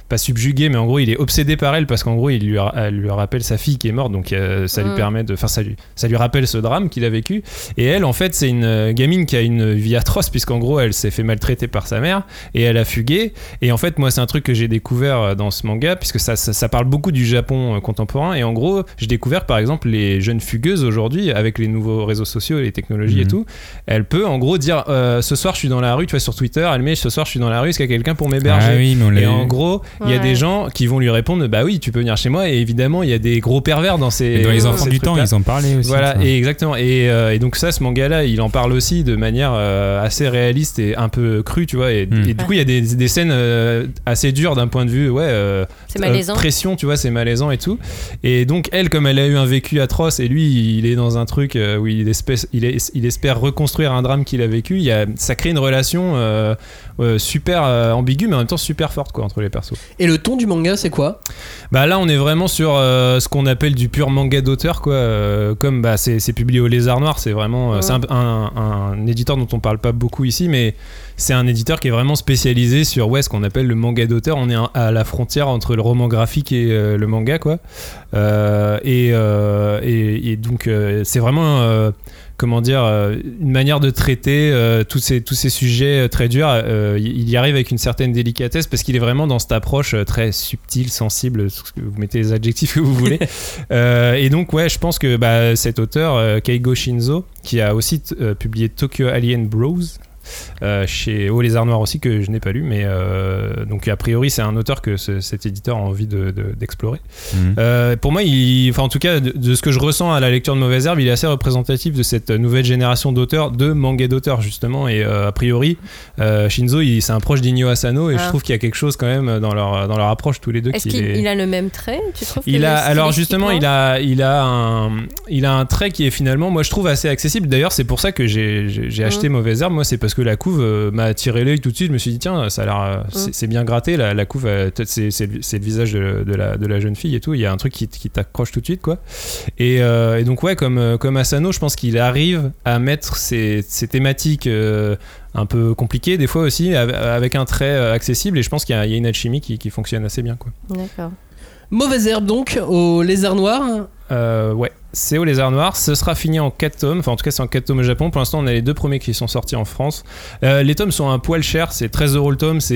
pas subjugué, mais en gros, il est obsédé par elle parce qu'en gros, il lui, ra- elle lui rappelle sa fille qui est morte, donc euh, ça lui Mm. permet de, enfin, ça lui, ça lui rappelle ce drame qu'il a vécu. Et elle, en fait, c'est une euh, gamine qui a une vie atroce, puisqu'en gros, elle s'est fait maltraiter par sa mère et elle a fugué. Et en fait, moi, c'est un truc que j'ai découvert euh, dans ce manga, puisque ça, ça, ça parle beaucoup du Japon contemporain. Et en gros, j'ai découvert, par exemple, les jeunes fugueuses aujourd'hui, avec les nouveaux réseaux sociaux, les technologies et Mhm. tout, elle peut en gros dire euh, ce soir je suis dans la rue, tu vois sur Twitter, elle met ce soir je suis dans la rue, est-ce qu'il y a quelqu'un pour m'héberger? Ah oui, Et en gros, il y a des gens qui vont lui répondre bah oui, tu peux venir chez moi. Et évidemment, il y a des gros pervers dans ces. Et dans les enfants ces du temps, ils en parlaient aussi. Voilà, et exactement. Et, euh, et donc ça, ce manga-là, il en parle aussi de manière euh, assez réaliste et un peu crue, tu vois. Et, Hmm. et du coup, il y a des, des scènes euh, assez dures d'un point de vue, ouais, euh, C'est malaisant. euh, pression, tu vois, c'est malaisant et tout. Et donc elle, comme elle a eu un vécu atroce, et lui, il est dans un truc où il espère, il, est- il espère reconstruire un drame qu'il a vécu. Il y a, ça crée une relation euh, euh, super euh, ambiguë, mais en même temps super forte, quoi, entre les persos. Et le ton du manga, c'est quoi Bah là, on est vraiment sur euh, ce qu'on appelle du pur manga d'auteur, quoi. Euh, comme bah, c'est c'est publié au Lézard Noir, c'est vraiment euh, Ouais. c'est un, un- un éditeur dont on parle pas beaucoup ici, mais c'est un éditeur qui est vraiment spécialisé sur ouais, ce qu'on appelle le manga d'auteur. On est un- à la frontière entre le roman graphique et euh, le manga, quoi. Euh, et, euh, et, et donc euh, c'est vraiment euh, comment dire euh, une manière de traiter euh, tous ces tous ces sujets euh, très durs. Euh, il y arrive avec une certaine délicatesse parce qu'il est vraiment dans cette approche très subtile, sensible. Vous mettez les adjectifs que vous voulez. Euh, et donc ouais, je pense que bah, cet auteur Keigo Shinzo, qui a aussi publié Tokyo Alien Bros. Euh, chez Haut les Arts Noirs aussi que je n'ai pas lu, mais euh, donc a priori c'est un auteur que ce- cet éditeur a envie de- de- d'explorer. Mhm. Euh, pour moi, il, enfin en tout cas de, de ce que je ressens à la lecture de Mauvaise Herbe, il est assez représentatif de cette nouvelle génération d'auteurs, de manga d'auteurs justement, et euh, a priori euh, Shinzo, il- c'est un proche d'Inyo Asano, et je Ah. trouve qu'il y a quelque chose quand même dans leur dans leur approche tous les deux. Est-ce qui qu'il il a le même trait, tu trouves il a alors justement il a il a un il a un trait qui est finalement moi je trouve assez accessible d'ailleurs c'est pour ça que j'ai j'ai j'ai acheté Mauvaise Herbe moi c'est parce que la couve euh, m'a attiré l'œil tout de suite. Je me suis dit tiens ça a l'air euh, c'est c'est bien gratté la, la couve euh, peut-être c'est c'est le c'est le visage de, de la de la jeune fille et tout. Il y a un truc qui, qui t'accroche tout de suite quoi. Et, euh, et donc ouais comme comme Asano je pense qu'il arrive à mettre ces, ces thématiques euh, un peu compliquées des fois aussi av- avec un trait accessible. Et je pense qu'il y, a il y a une alchimie qui, qui fonctionne assez bien quoi. D'accord. Mauvaise herbe donc au lézard noir. Euh, ouais, c'est au lézard noir. Ce sera fini en 4 tomes. Enfin, en tout cas, c'est en 4 tomes au Japon. Pour l'instant, on a les deux premiers qui sont sortis en France. Euh, les tomes sont un poil chers. C'est 13 euros le tome. C'est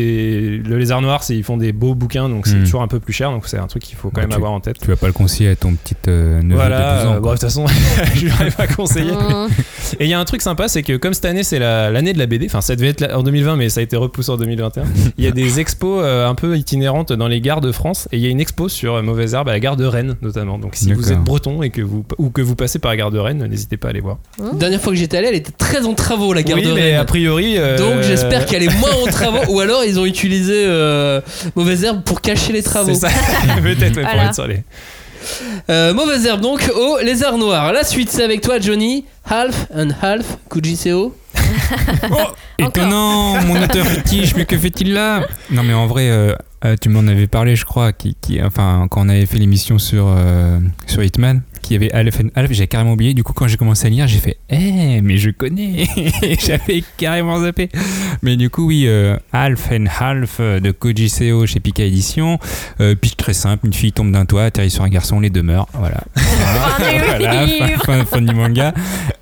le lézard noir. C'est ils font des beaux bouquins, donc c'est Mm. toujours un peu plus cher. Donc c'est un truc qu'il faut quand Bah, même tu- avoir en tête. Tu vas pas le conseiller à ton petit euh, neveu Voilà, de 12 ans. euh, bon, quoi. de toute façon, je lui aurais pas conseillé. Mmh. Et il y a un truc sympa, c'est que comme cette année c'est la- l'année de la BD, enfin ça devait être la- en 2020, mais ça a été repoussé en 2021. Il y a des expos euh, un peu itinérantes dans les gares de France, et il y a une expo sur euh, Mauvaise Herbe à la gare de Rennes notamment. Donc si vous êtes breton et que vous ou que vous passez par la gare de Rennes, n'hésitez pas à aller voir. Dernière fois que j'étais allé, elle était très en travaux la gare oui, de mais Rennes. a priori. euh, Donc j'espère qu'elle est moins en travaux ou alors ils ont utilisé euh, mauvaise herbe pour cacher les travaux. C'est ça, peut-être ouais, pour être sur les. Euh, mauvaise herbe donc au lézard noir. La suite c'est avec toi Johnny. Half and half Kujiseo. Étonnant, mon auteur fétiche, mais que fait-il là? Non, mais en vrai, euh, euh, tu m'en avais parlé, je crois, qui, qui- enfin, quand on avait fait l'émission sur, euh, sur Hitman, qui avait Alf and Alf, j'ai carrément oublié. Du coup, quand j'ai commencé à lire, j'ai fait Eh, mais je connais J'avais carrément zappé. Mais du coup, oui, euh, Half and Half euh, de Koji Seo chez Pika Edition. Euh, pitch très simple une fille tombe d'un toit, atterrit sur un garçon, les deux meurent. Voilà. Fin du Voilà, fin, fin- fin du manga.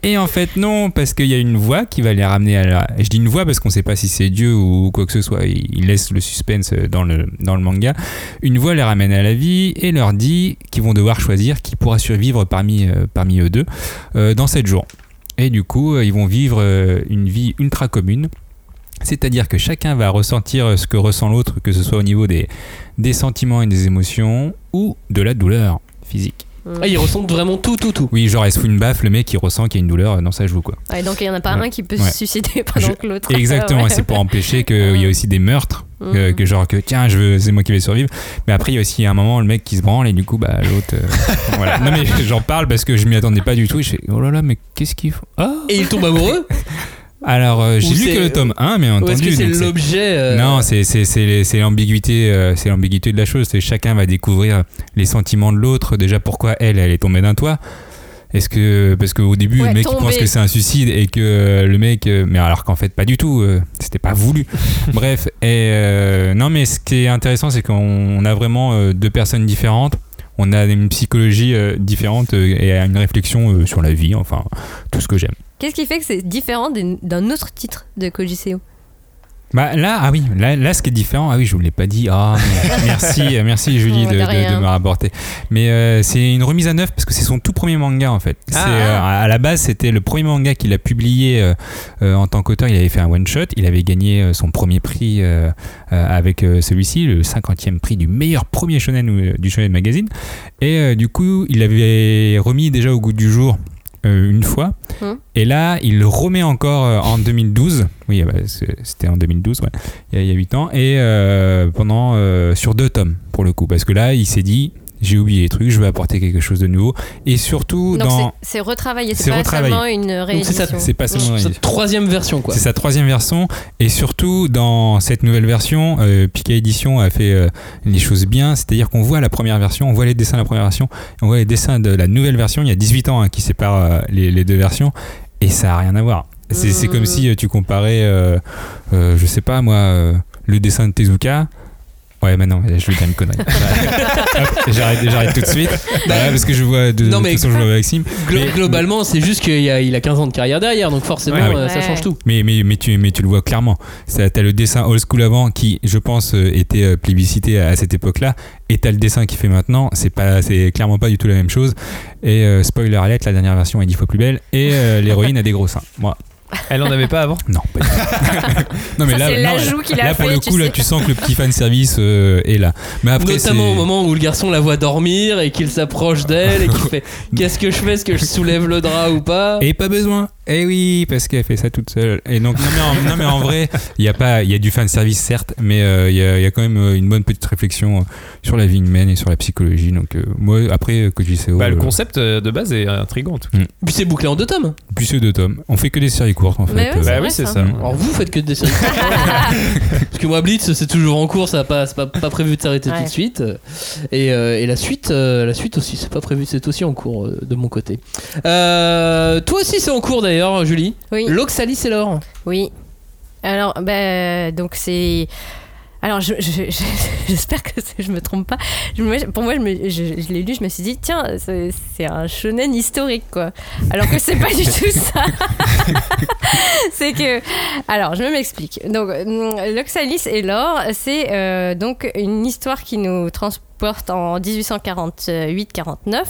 Et en fait, non, parce qu'il y a une voix qui va les ramener à la. Je dis une voix parce qu'on sait pas si c'est Dieu ou quoi que ce soit. Il il laisse le suspense dans le, dans le manga. Une voix les ramène à la vie et leur dit qu'ils vont devoir choisir qui pourra survivre parmi, euh, parmi eux deux euh, dans 7 jours. Et du coup, euh, ils vont vivre une vie ultra commune. C'est-à-dire que chacun va ressentir ce que ressent l'autre, que ce soit au niveau des sentiments et des émotions ou de la douleur physique. Ah, ils ressentent vraiment tout, tout, tout. Oui, genre, elle se fout une baffe, le mec, il ressent qu'il y a une douleur dans sa joue, quoi. Ouais, donc il n'y en a pas Ouais. un qui peut Ouais. se suicider pendant Je- que l'autre. Exactement, Ouais. c'est pour empêcher qu'il y ait aussi des meurtres, que, Mhm. que genre que tiens, je veux, c'est moi qui vais survivre. Mais après, il y a aussi un moment le mec qui se branle et du coup, bah l'autre. euh, voilà. Non mais j'en parle parce que je m'y attendais pas du tout. Et je fais oh là là, mais qu'est-ce qu'il faut? Ah Et ils tombent amoureux? Alors euh, j'ai lu que le tome 1, bien Ou entendu. est-ce que c'est l'objet euh, Non, c'est c'est- c'est- c'est l'ambiguïté, euh, c'est l'ambiguïté de la chose. C'est chacun va découvrir les sentiments de l'autre. Déjà, pourquoi elle, elle est tombée d'un toit? Est-ce que parce qu'au début Ouais, le mec il pense que c'est un suicide et que le mec, mais alors qu'en fait pas du tout, c'était pas voulu. Bref, et euh, non mais ce qui est intéressant c'est qu'on on a vraiment deux personnes différentes. On a une psychologie différente et une réflexion sur la vie, enfin tout ce que j'aime. Qu'est-ce qui fait que c'est différent d'un autre titre de Koji Seo? Bah là, ah oui, là, là ce qui est différent, ah oui, je vous l'ai pas dit. Ah, merci, euh, merci Julie de, de de- rien. de me rapporter. Mais euh, c'est une remise à neuf parce que c'est son tout premier manga en fait. C'est, Ah. euh, à la base, c'était le premier manga qu'il a publié euh, euh, en tant qu'auteur. Il avait fait un one shot. Il avait gagné euh, son premier prix euh, euh, avec euh, celui-ci, le 50e prix du meilleur premier shonen euh, du shonen magazine. Et euh, du coup, il avait remis déjà au goût du jour. Euh, une fois. Hum. et là il le remet encore euh, en 2012 oui bah, c'est- c'était en 2012 ouais il y a- il y a 8 ans. Et euh, pendant sur deux tomes pour le coup. Parce que là il s'est dit j'ai oublié les trucs je veux apporter quelque chose de nouveau et surtout Donc dans c'est- retravaillé, C'est c'est pas retravaillé. seulement une c'est réédition. c'est pas seulement Cette troisième version quoi. c'est sa troisième version et surtout dans cette nouvelle version, euh, Pika Edition a fait euh, les choses bien, c'est-à-dire qu'on voit la première version, on voit les dessins de la première version, on voit les dessins de la nouvelle version. Il y a 18 ans hein, qui séparent euh, les, les deux versions et ça a rien à voir. C'est c'est comme si euh, tu comparais, euh, euh, je sais pas moi, euh, le dessin de Tezuka. Ouais, maintenant, je vais dire une connerie. J'arrête j'arrête tout de suite. Voilà, parce que je vois de, Non, de mais- toute façon, je vois Maxime. Glo- Mais- globalement, c'est juste qu'il a, il a 15 ans de carrière derrière, donc forcément, Ouais, ouais. euh, ça Ouais. change tout. Mais, mais, mais, tu, mais tu le vois clairement. T'as le dessin old school avant qui, je pense, euh, était euh, plébiscité à, à cette époque-là. Et t'as le dessin qui fait maintenant. C'est pas, c'est clairement pas du tout la même chose. Et euh, spoiler alert, la dernière version est dix fois plus belle. Et euh, l'héroïne a des gros seins. Moi. Elle en avait pas avant? Non, pas du tout. non, Ça, c'est non, l'ajout qu'il a là, pour le tu coup, là, sais. tu sens que le petit fan service euh, est là. Mais après, Notamment c'est- au moment où le garçon la voit dormir et qu'il s'approche d'elle et qu'il fait Qu'est-ce que je fais? Est-ce que je soulève le drap ou pas? Et pas besoin. Eh oui, parce qu'elle fait ça toute seule. Et donc, non mais en, non, mais en vrai, il y a pas, il y a du fan service certes, mais euh, il y, a, il y a quand même euh, une bonne petite réflexion euh, sur la vie humaine et sur la psychologie. Donc euh, moi, après que JCO, Bah, le concept de base est en tout cas. Puis c'est bouclé en deux tomes. puis c'est deux tomes. On fait que des séries courtes en fait. Mais ouais, Bah vrai, oui, c'est ça. ça. Alors vous faites que des séries. Parce que moi Blitz c'est toujours en cours, ça n'a pas, c'est pas, pas prévu de s'arrêter tout de suite. Et, euh, et la suite, euh, la suite aussi, c'est pas prévu, c'est aussi en cours euh, de mon côté. Euh, toi aussi c'est en cours d'ailleurs, Julie. Oui. L'Oxalis et l'or. Oui. Alors, bah, donc c'est. Alors, je- je- je- j'espère que je me trompe pas. Pour moi, je, l'ai lu, je me suis dit, tiens, c'est c'est un shonen historique, quoi. Alors que c'est pas du tout ça. c'est que. Alors, je m'explique. Donc, hum, l'Oxalis et l'or, c'est euh, donc une histoire qui nous transporte en 1848-49,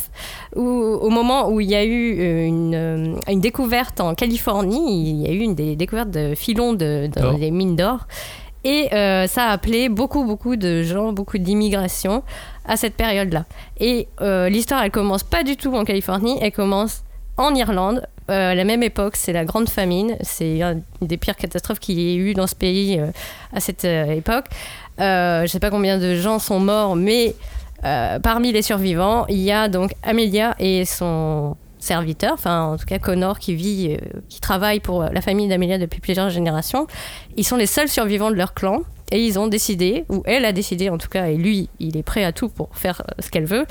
où, au moment où il y a eu euh, une, euh, une découverte en Californie, il y a eu une des découvertes de filons de, D'or. des mines d'or. Et euh, ça a appelé beaucoup, beaucoup de gens, beaucoup d'immigration à cette période-là. Et euh, l'histoire, elle commence pas du tout en Californie, elle commence en Irlande. Euh, à la même époque, c'est la grande famine. C'est une des pires catastrophes qu'il y ait eu dans ce pays à cette époque. Euh, je sais pas combien de gens sont morts, mais euh, parmi les survivants, il y a donc Amelia et son serviteur, enfin en tout cas Connor qui vit, euh, qui travaille pour la famille d'Amelia depuis plusieurs générations. Ils sont les seuls survivants de leur clan et ils ont décidé, ou elle a décidé en tout cas, et lui il est prêt à tout pour faire ce qu'elle veut,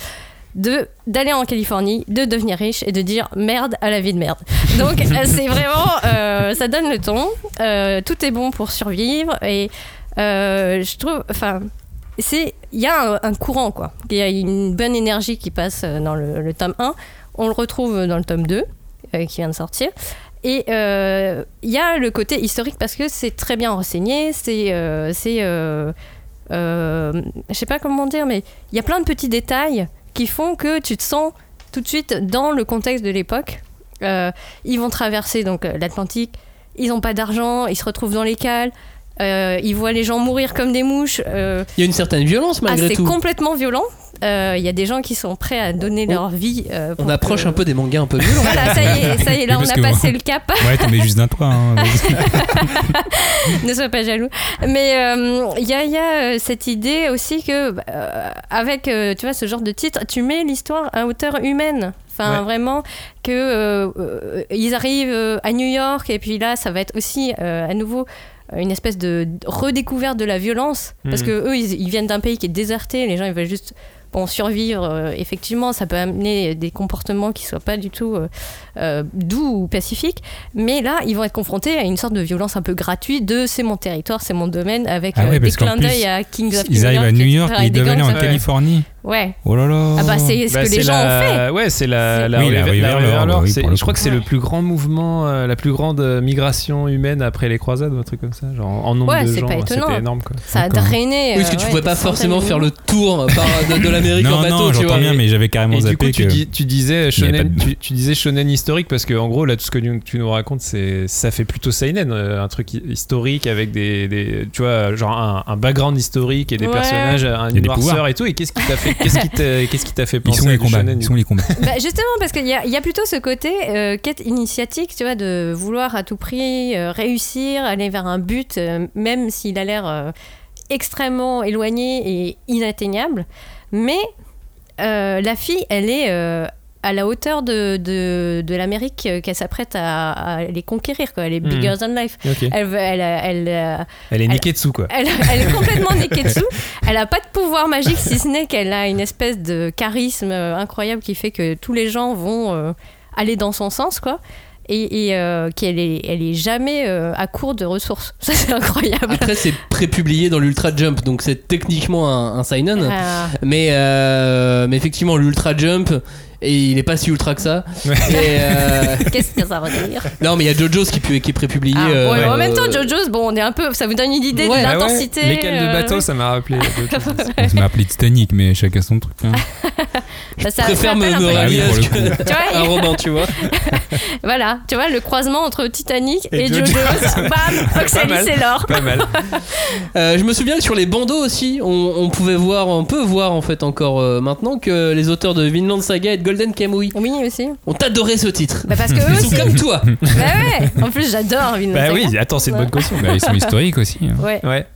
d'aller en Californie, de devenir riche et de dire merde à la vie de merde. Donc c'est vraiment, ça donne le ton. Tout est bon pour survivre et euh, je trouve, enfin, c'est, il y a un, courant quoi. Il y a une bonne énergie qui passe euh, dans le, tome 1. On le retrouve dans le tome 2 euh, qui vient de sortir. Et il y a le côté historique parce que c'est très bien renseigné, c'est, c'est, je sais pas comment dire, mais il y a plein de petits détails qui font que tu te sens tout de suite dans le contexte de l'époque. Ils vont traverser donc l'Atlantique, ils n'ont pas d'argent, ils se retrouvent dans les cales, euh, ils voient les gens mourir comme des mouches. euh, Il y a une certaine violence ah, malgré c'est tout. complètement violent. Euh, Il y a des gens qui sont prêts à donner On- leur vie. euh, On approche que- un peu des mangas un peu violents. Voilà, ça y est, ça y est, là on a passé le cap. Ouais, tombé juste d'un toit. hein. ne sois pas jaloux. Mais euh, il y a, il y a, euh, cette idée aussi que, avec euh, tu vois, ce genre de titre, tu mets l'histoire à hauteur humaine. Enfin, Ouais. vraiment, que euh, ils arrivent à New York et puis là, ça va être aussi euh, à nouveau une espèce de redécouverte de la violence parce Mhm. que eux ils, ils viennent d'un pays qui est déserté les gens ils veulent juste bon survivre euh, effectivement ça peut amener des comportements qui soient pas du tout euh, euh, doux ou pacifiques mais là ils vont être confrontés à une sorte de violence un peu gratuite de c'est mon territoire c'est mon domaine avec Ah euh, ouais, des clins d'œil à Kings of Ils New arrivent à York, New York ils aller gangs, en Californie. Ouais Oh là là. ah bah c'est ce Bah, que les gens ont fait. Ouais, c'est la, la Oui, la oui, Je crois que c'est le plus grand mouvement, euh, la plus grande euh, migration humaine après les croisades ou un truc comme ça. Genre en nombre Ouais, de c'est gens, étonnant. c'était énorme quoi. ça a drainé Oui, parce que euh, tu ouais, pouvais pas forcément faire le tour par, de, de l'Amérique en bateau, non, tu vois. j'entends bien, mais j'avais carrément Et du zappé coup, tu, que. dis- tu disais shonen, de- tu, tu disais shonen historique parce que en gros là tout ce que tu, nous racontes c'est ça fait plutôt seinen, euh, un truc hi- historique avec des, des- tu vois genre un, un background historique et des personnages, un- noirceur pouvoirs. et tout. Et qu'est-ce qui t'a fait, qu'est-ce qui t'a, qu'est-ce qui t'a fait Ils penser sont à les du combats. shonen Ils sont les combats. Bah, justement, parce qu'il y a, il y a plutôt ce côté euh, quête initiatique, tu vois, de vouloir à tout prix euh, réussir, aller vers un but, euh, même s'il a l'air euh, extrêmement éloigné et inatteignable. Mais euh, la fille, elle est euh, à la hauteur de, de, de l'Amérique euh, qu'elle s'apprête à, à les conquérir, quoi. Elle est bigger than life. Elle, elle, elle, euh, Elle est Elle- Niketsu quoi. elle, est complètement neketsu. Elle a pas de pouvoir magique si ce n'est qu'elle a une espèce de charisme euh, incroyable qui fait que tous les gens vont euh, aller dans son sens, quoi. Et, et, euh, qu'elle est, elle est jamais euh, à court de ressources. Ça, c'est incroyable. Après, c'est prépublié dans l'Ultra Jump, donc c'est techniquement un, un seinen. Ah, Mais, euh, mais effectivement, l'Ultra Jump, et il est pas si ultra que ça. Ouais. Euh, Qu'est-ce que ça veut dire non, mais il y a JoJo's qui, qui est prépublié. Ah, euh, ouais, En euh, même temps, JoJo's, bon, on est un peu. Ça vous donne une idée Ouais. de Ah ouais, l'intensité. Les cales de euh, bateau, ça m'a rappelé. Ça m'a appelé Titanic, mais chacun son truc. hein. Bah, ça- Je préfère ça me, me un Ah oui, que- Tu vois, à Robin, tu vois. Voilà, tu vois le croisement entre Titanic et, Et Jojo. Jojo. Bam, Oxalis et l'or. Pas mal. Euh, je me souviens que sur les bandeaux aussi, on, on pouvait voir, on peut voir en fait encore euh, maintenant que les auteurs de Vinland Saga et de Golden Kamuy Oui, aussi. ont adoré ce titre. Bah parce que eux Ils sont aussi. comme toi. Bah ouais. En plus, j'adore Vinland Bah Saga. oui, attends, c'est une Ouais. bonne caution. Bah, ils sont historiques aussi. hein. Ouais. Ouais.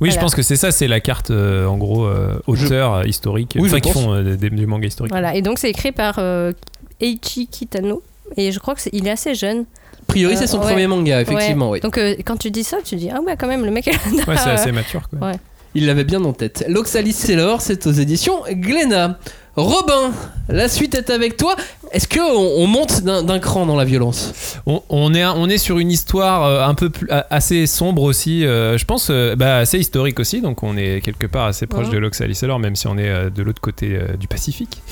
Oui, je Voilà. pense que c'est ça, c'est la carte euh, en gros euh, auteur euh, historique, Oui, je enfin qui pense. font euh, des, du manga historique. Voilà. Et donc c'est écrit par euh, Eiichi Kitano. Et je crois qu'il est assez jeune. A priori, c'est son Euh, ouais. premier manga, effectivement. Ouais. Oui. Donc euh, quand tu dis ça, tu dis ah ouais quand même le mec. Ouais, c'est assez mature quoi. Ouais. Il l'avait bien en tête. L'Oxalis Sailor, c'est aux éditions Glénat. Robin, la suite est avec toi. Est-ce qu'on on monte d'un cran dans la violence? On, on est, on est sur une histoire euh, un peu plus, assez sombre aussi, euh, je pense, euh, bah, assez historique aussi, donc on est quelque part assez proche Mhm. de l'Oxalis alors même si on est euh, de l'autre côté du Pacifique.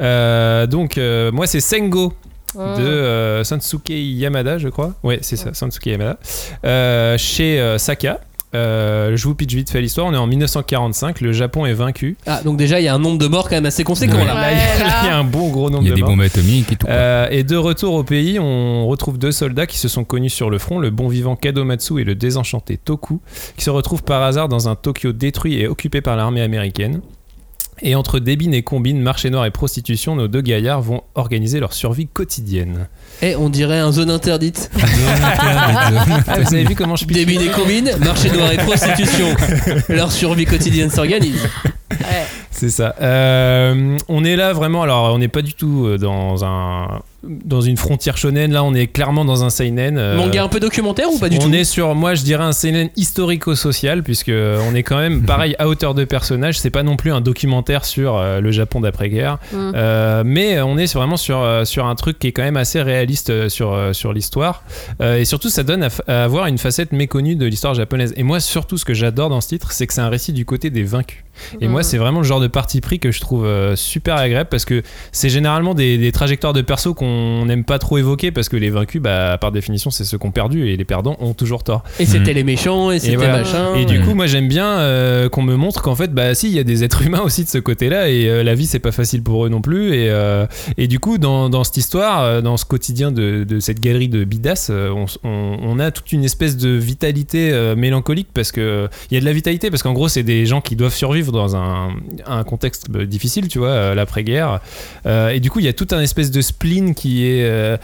Donc euh, moi c'est Sengo de euh, Sansuke Yamada, je crois. Ouais, c'est ça, Sansuke Yamada. Euh, chez euh, Saka. Euh, je vous pitch vite fait l'histoire. On est en 1945. Le Japon est vaincu. Ah, donc déjà, il y a un nombre de morts quand même assez conséquent Ouais. là. Il y a- Ouais, là. il y a un bon gros nombre Il y a de des morts. bombes atomiques et tout. quoi. Euh, et de retour au pays, on retrouve deux soldats qui se sont connus sur le front, le bon vivant Kadomatsu et le désenchanté Toku, qui se retrouvent par hasard dans un Tokyo détruit et occupé par l'armée américaine. Et entre débine et combine, marché noir et prostitution, nos deux gaillards vont organiser leur survie quotidienne. Eh, on dirait un zone interdite. Ah, vous avez vu comment je pitch Débit et combine, marché noir et prostitution. Leur survie quotidienne s'organise. C'est ça. Euh, on est là vraiment. Alors, on n'est pas du tout euh, dans un dans une frontière shonen. Là, on est clairement dans un seinen. euh, Manga un peu documentaire ou pas du on tout est sur, moi je dirais un seinen historico-social, puisque on est quand même pareil à hauteur de personnage. C'est pas non plus un documentaire sur euh, le Japon d'après-guerre, Mm. Euh, mais on est vraiment sur, euh, sur un truc qui est quand même assez réaliste euh, sur, euh, sur l'histoire. Euh, et surtout, ça donne à, à avoir une facette méconnue de l'histoire japonaise. Et moi, surtout, ce que j'adore dans ce titre, c'est que c'est un récit du côté des vaincus. Et moi, c'est vraiment le genre de parti pris que je trouve euh, super agréable parce que c'est généralement des, des trajectoires de perso qu'on n'aime pas trop évoquer parce que les vaincus, bah, par définition, c'est ceux qui ont perdu et les perdants ont toujours tort. Et c'était les méchants, et c'était voilà. machin. Et du ouais. coup, moi j'aime bien euh, qu'on me montre qu'en fait, bah si, il y a des êtres humains aussi de ce côté-là et euh, la vie c'est pas facile pour eux non plus. Et, euh, et du coup, dans, dans cette histoire, euh, dans ce quotidien de, de cette galerie de bidas, euh, on, on- on a toute une espèce de vitalité euh, mélancolique parce que il y a de la vitalité parce qu'en gros, c'est des gens qui doivent survivre dans un, contexte euh, difficile, tu vois, euh, l'après-guerre. Euh, et du coup, il y a tout un espèce de spleen qui est. euh,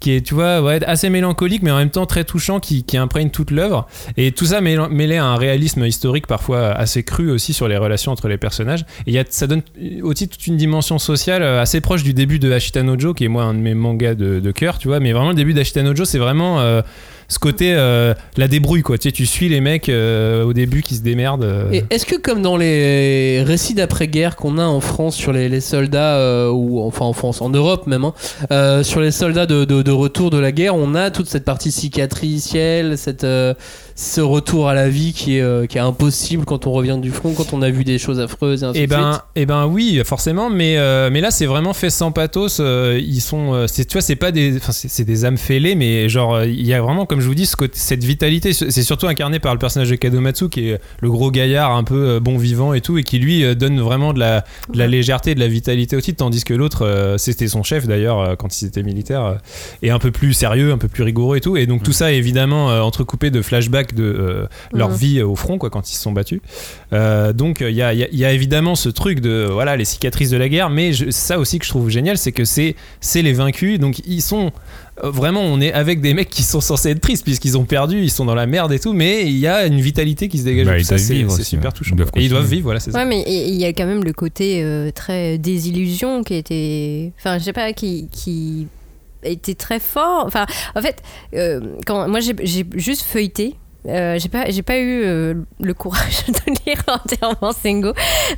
qui est, tu vois, assez mélancolique, mais en même temps très touchant, qui, imprègne toute l'œuvre. Et tout ça mêlé à un réalisme historique parfois assez cru aussi sur les relations entre les personnages. Et ça donne aussi toute une dimension sociale assez proche du début de Ashita no Joe, qui est moi un de mes mangas de, cœur, tu vois. Mais vraiment, le début d'Ashita no Joe, c'est vraiment ce côté, euh, la débrouille, quoi. Tu sais, tu suis les mecs euh, au début qui se démerdent. euh. Et est-ce que comme dans les récits d'après-guerre qu'on a en France sur les, les soldats, ou enfin en France, en Europe même, hein, sur les soldats de, de- de retour de la guerre, on a toute cette partie cicatricielle, cette, ce retour à la vie qui est, qui est impossible quand on revient du front, quand on a vu des choses affreuses et ainsi Eh de ben, suite. eh ben oui, forcément, mais, mais là c'est vraiment fait sans pathos. ils sont, c'est, tu vois, c'est pas des, c'est, des âmes fêlées, mais genre il y a vraiment, comme je vous dis, ce côté- cette vitalité. C'est surtout incarné par le personnage de Kadomatsu, qui est le gros gaillard, un peu euh, bon vivant et tout, et qui lui euh, donne vraiment de la, de la légèreté, de la vitalité aussi, tandis que l'autre, euh, c'était son chef d'ailleurs quand il était militaire, et un peu plus sérieux, un peu plus rigoureux et tout. Et donc tout ça est évidemment entrecoupé de flashbacks de euh, leur vie au front, quoi, quand ils se sont battus. Euh, donc il y a, il y a- il y a évidemment ce truc de voilà les cicatrices de la guerre, mais je- ça aussi que je trouve génial, c'est que c'est les vaincus, donc ils sont vraiment on est avec des mecs qui sont censés être tristes puisqu'ils ont perdu, ils sont dans la merde et tout, mais il y a une vitalité qui se dégage. Bah, ça, doivent c'est vivre c'est aussi, super ouais. touchant. Ils doivent et ils doivent vivre, voilà, c'est ça. Ouais, mais il y a quand même le côté euh, très désillusion qui était. Enfin, je sais pas, qui. qui était très fort. Enfin, en fait, euh, quand moi j'ai j'ai juste feuilleté. Euh, j'ai pas j'ai pas eu euh, le courage de lire entièrement Sengo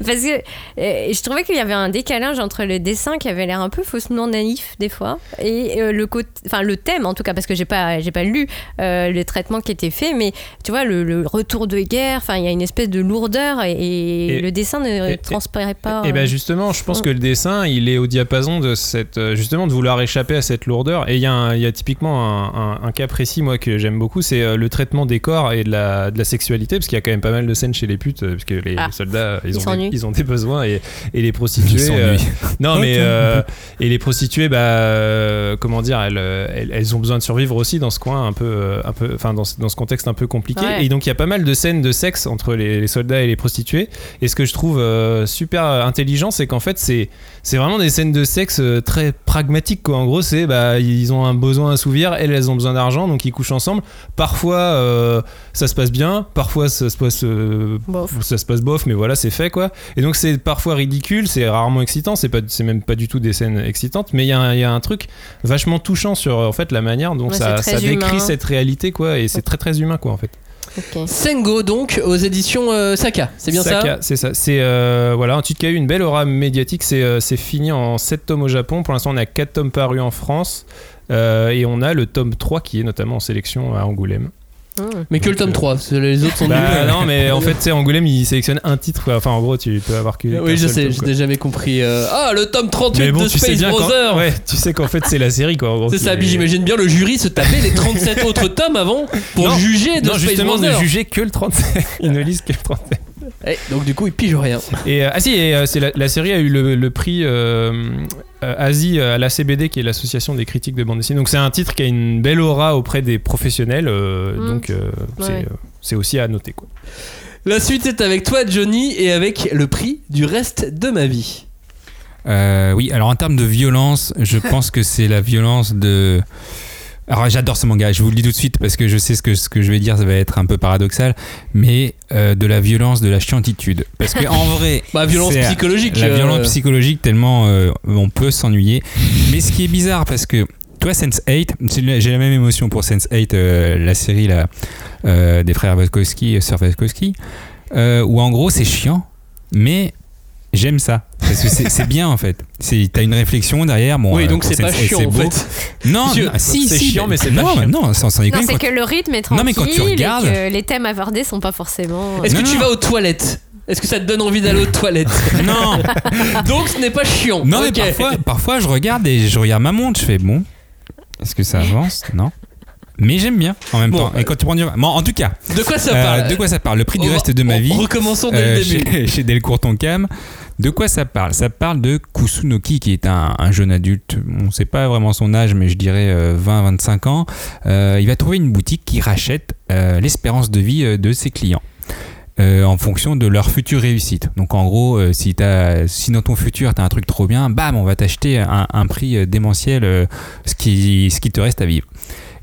parce que euh, je trouvais qu'il y avait un décalage entre le dessin qui avait l'air un peu faussement naïf des fois et le enfin le thème en tout cas parce que j'ai pas j'ai pas lu le traitement qui était fait mais tu vois le, le retour de guerre enfin il y a une espèce de lourdeur et, et Et- le dessin ne et- transparaît pas Et ben justement, je pense Ouais. que le dessin, il est au diapason de cette, justement, de vouloir échapper à cette lourdeur. Et il y, a un- il y a typiquement un, un- un cas précis, moi, que j'aime beaucoup, c'est le traitement des corps et de la, de la sexualité, parce qu'il y a quand même pas mal de scènes chez les putes, euh, parce que les Ah. soldats, ils, Ils ont des, ils ont des besoins et, et les prostituées. euh, non, mais euh, et les prostituées, bah, comment dire, elles, elles, elles ont besoin de survivre aussi dans ce coin un peu, un peu, enfin dans, ce- dans ce contexte un peu compliqué. Ouais. Et donc il y a pas mal de scènes de sexe entre les, les soldats et les prostituées. Et ce que je trouve euh, super intelligent, c'est qu'en fait c'est c'est vraiment des scènes de sexe très pragmatiques quoi. En gros, c'est bah ils ont un besoin à assouvir, elles elles ont besoin d'argent, donc ils couchent ensemble. Parfois euh, ça se passe bien, parfois ça se passe euh, Bof. ça se passe bof, mais voilà, c'est fait quoi. Et donc c'est parfois ridicule, c'est rarement excitant, c'est pas, c'est même pas du tout des scènes excitantes, mais il y, a un- il y a un truc vachement touchant sur en fait la manière dont Ouais, ça, décrit humain. cette réalité quoi, et c'est très très humain quoi en fait. Sengo donc aux éditions euh, Saka, c'est bien Saka, ça? C'est ça. C'est euh, voilà un titre qui a eu une belle aura médiatique. C'est euh, fini en 7 tomes au Japon. Pour l'instant, on a 4 tomes parus en France. Euh, et on a le tome 3 qui est notamment en sélection à Angoulême. Mmh. Mais que le tome 3, parce que les autres sont Bah, nuls. non, mais en fait, c'est Angoulême, il sélectionne un titre. quoi. Enfin, en gros, tu peux avoir que. Oui, je sais, n'ai jamais compris. euh, Ah, le tome 38 Mais bon, de tu sais Space qu'en- Brothers ouais, tu sais qu'en fait, c'est la série quoi. en gros, C'est ça, puis j'imagine bien le jury se taper les 37 autres tomes avant pour Non, juger de Non, Space justement, ne juger que le 37. Ils ne lisent que le 37. Eh, donc du coup, il pige rien. Et, euh, ah si, et, euh, c'est la, la série a eu le, le prix euh, euh, Asie à la CBD, qui est l'association des critiques de bande dessinée. Donc c'est un titre qui a une belle aura auprès des professionnels. euh, Mm. Donc euh, c'est Ouais. euh, c'est aussi à noter. Quoi. La suite est avec toi, Johnny, et avec le prix du reste de ma vie. Euh, oui, alors en termes de violence, je pense que c'est la violence de. Alors j'adore ce manga, je vous le dis tout de suite parce que je sais ce que, ce que je vais dire, ça va être un peu paradoxal, mais euh, de la violence, de la chiantitude. Parce que en vrai, Bah, violence c'est psychologique. la euh, violence psychologique tellement euh, on peut s'ennuyer. Mais ce qui est bizarre parce que toi Sense8, c'est la- j'ai la même émotion pour Sense8, euh, la série là, euh, des frères euh, sœurs Wachowski, euh, où en gros c'est chiant, mais j'aime ça parce que c'est bien en fait. C'est t'as une réflexion derrière. Bon, oui, euh, donc c'est pas Sense8, chiant en fait. Non, non, si, c'est si, chiant, mais c'est non, pas chiant. Non, sans, sans Non, déconner, c'est que le rythme est Non, tranquille mais quand tu regardes- et que les thèmes abordés sont pas forcément. Est-ce que Non, tu non. vas aux toilettes? Est-ce que ça te donne envie d'aller aux toilettes? Non, Donc ce n'est pas chiant. non, mais parfois, parfois je regarde et je regarde ma montre, je fais bon, est-ce que ça avance? Non. Mais j'aime bien en même Bon, temps. Et quand tu prends du... Bon, en tout cas, De quoi ça euh, parle de quoi ça parle Le prix du On- reste de ma on- vie. Recommençons dès euh, le début. chez, chez Delcourt Tonkam. De quoi ça parle? Ça parle de Kusunoki, qui est un, un jeune adulte. On ne sait pas vraiment son âge, mais je dirais 20-25 ans. Euh, il va trouver une boutique qui rachète euh, l'espérance de vie euh, de ses clients. euh, en fonction de leur future réussite. Donc en gros, euh, si, t'as- si dans ton futur tu as un truc trop bien, bam, on va t'acheter un, un prix euh, démentiel, euh, ce, qui, ce qui te reste à vivre.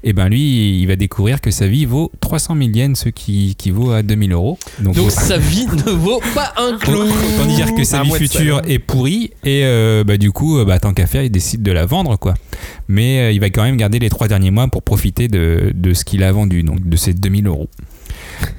Et ben lui, il va découvrir que sa vie vaut 300 000 yens, ce qui équivaut à 2000 euros. Donc sa vie ne vaut pas un clou. Autant dire que sa vie future est pourrie et euh, bah, du coup, euh, bah, tant qu'à faire, il décide de la vendre quoi. Mais euh, il va quand même garder les trois derniers mois pour profiter de, de ce qu'il a vendu, donc de ses 2000 euros.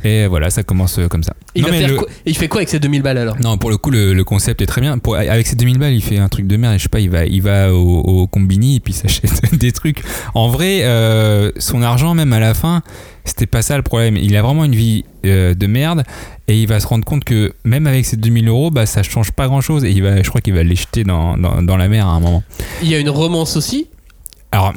Et voilà, ça commence euh, comme ça. Il, Non, va mais faire le- quoi? Il fait quoi avec ces 2000 balles alors? Non, pour le coup, le, le concept est très bien. Pour, avec ses 2000 balles, il fait un truc de merde. Je sais pas, il va, il va au, au combini et puis il s'achète des trucs. En vrai, euh, son argent, même à la fin, c'était pas ça le problème. Il a vraiment une vie euh, de merde et il va se rendre compte que même avec ses 2000 euros, bah, ça change pas grand chose. Et il va, je crois qu'il va les jeter dans, dans, dans la mer à un moment. Il y a une romance aussi? Alors,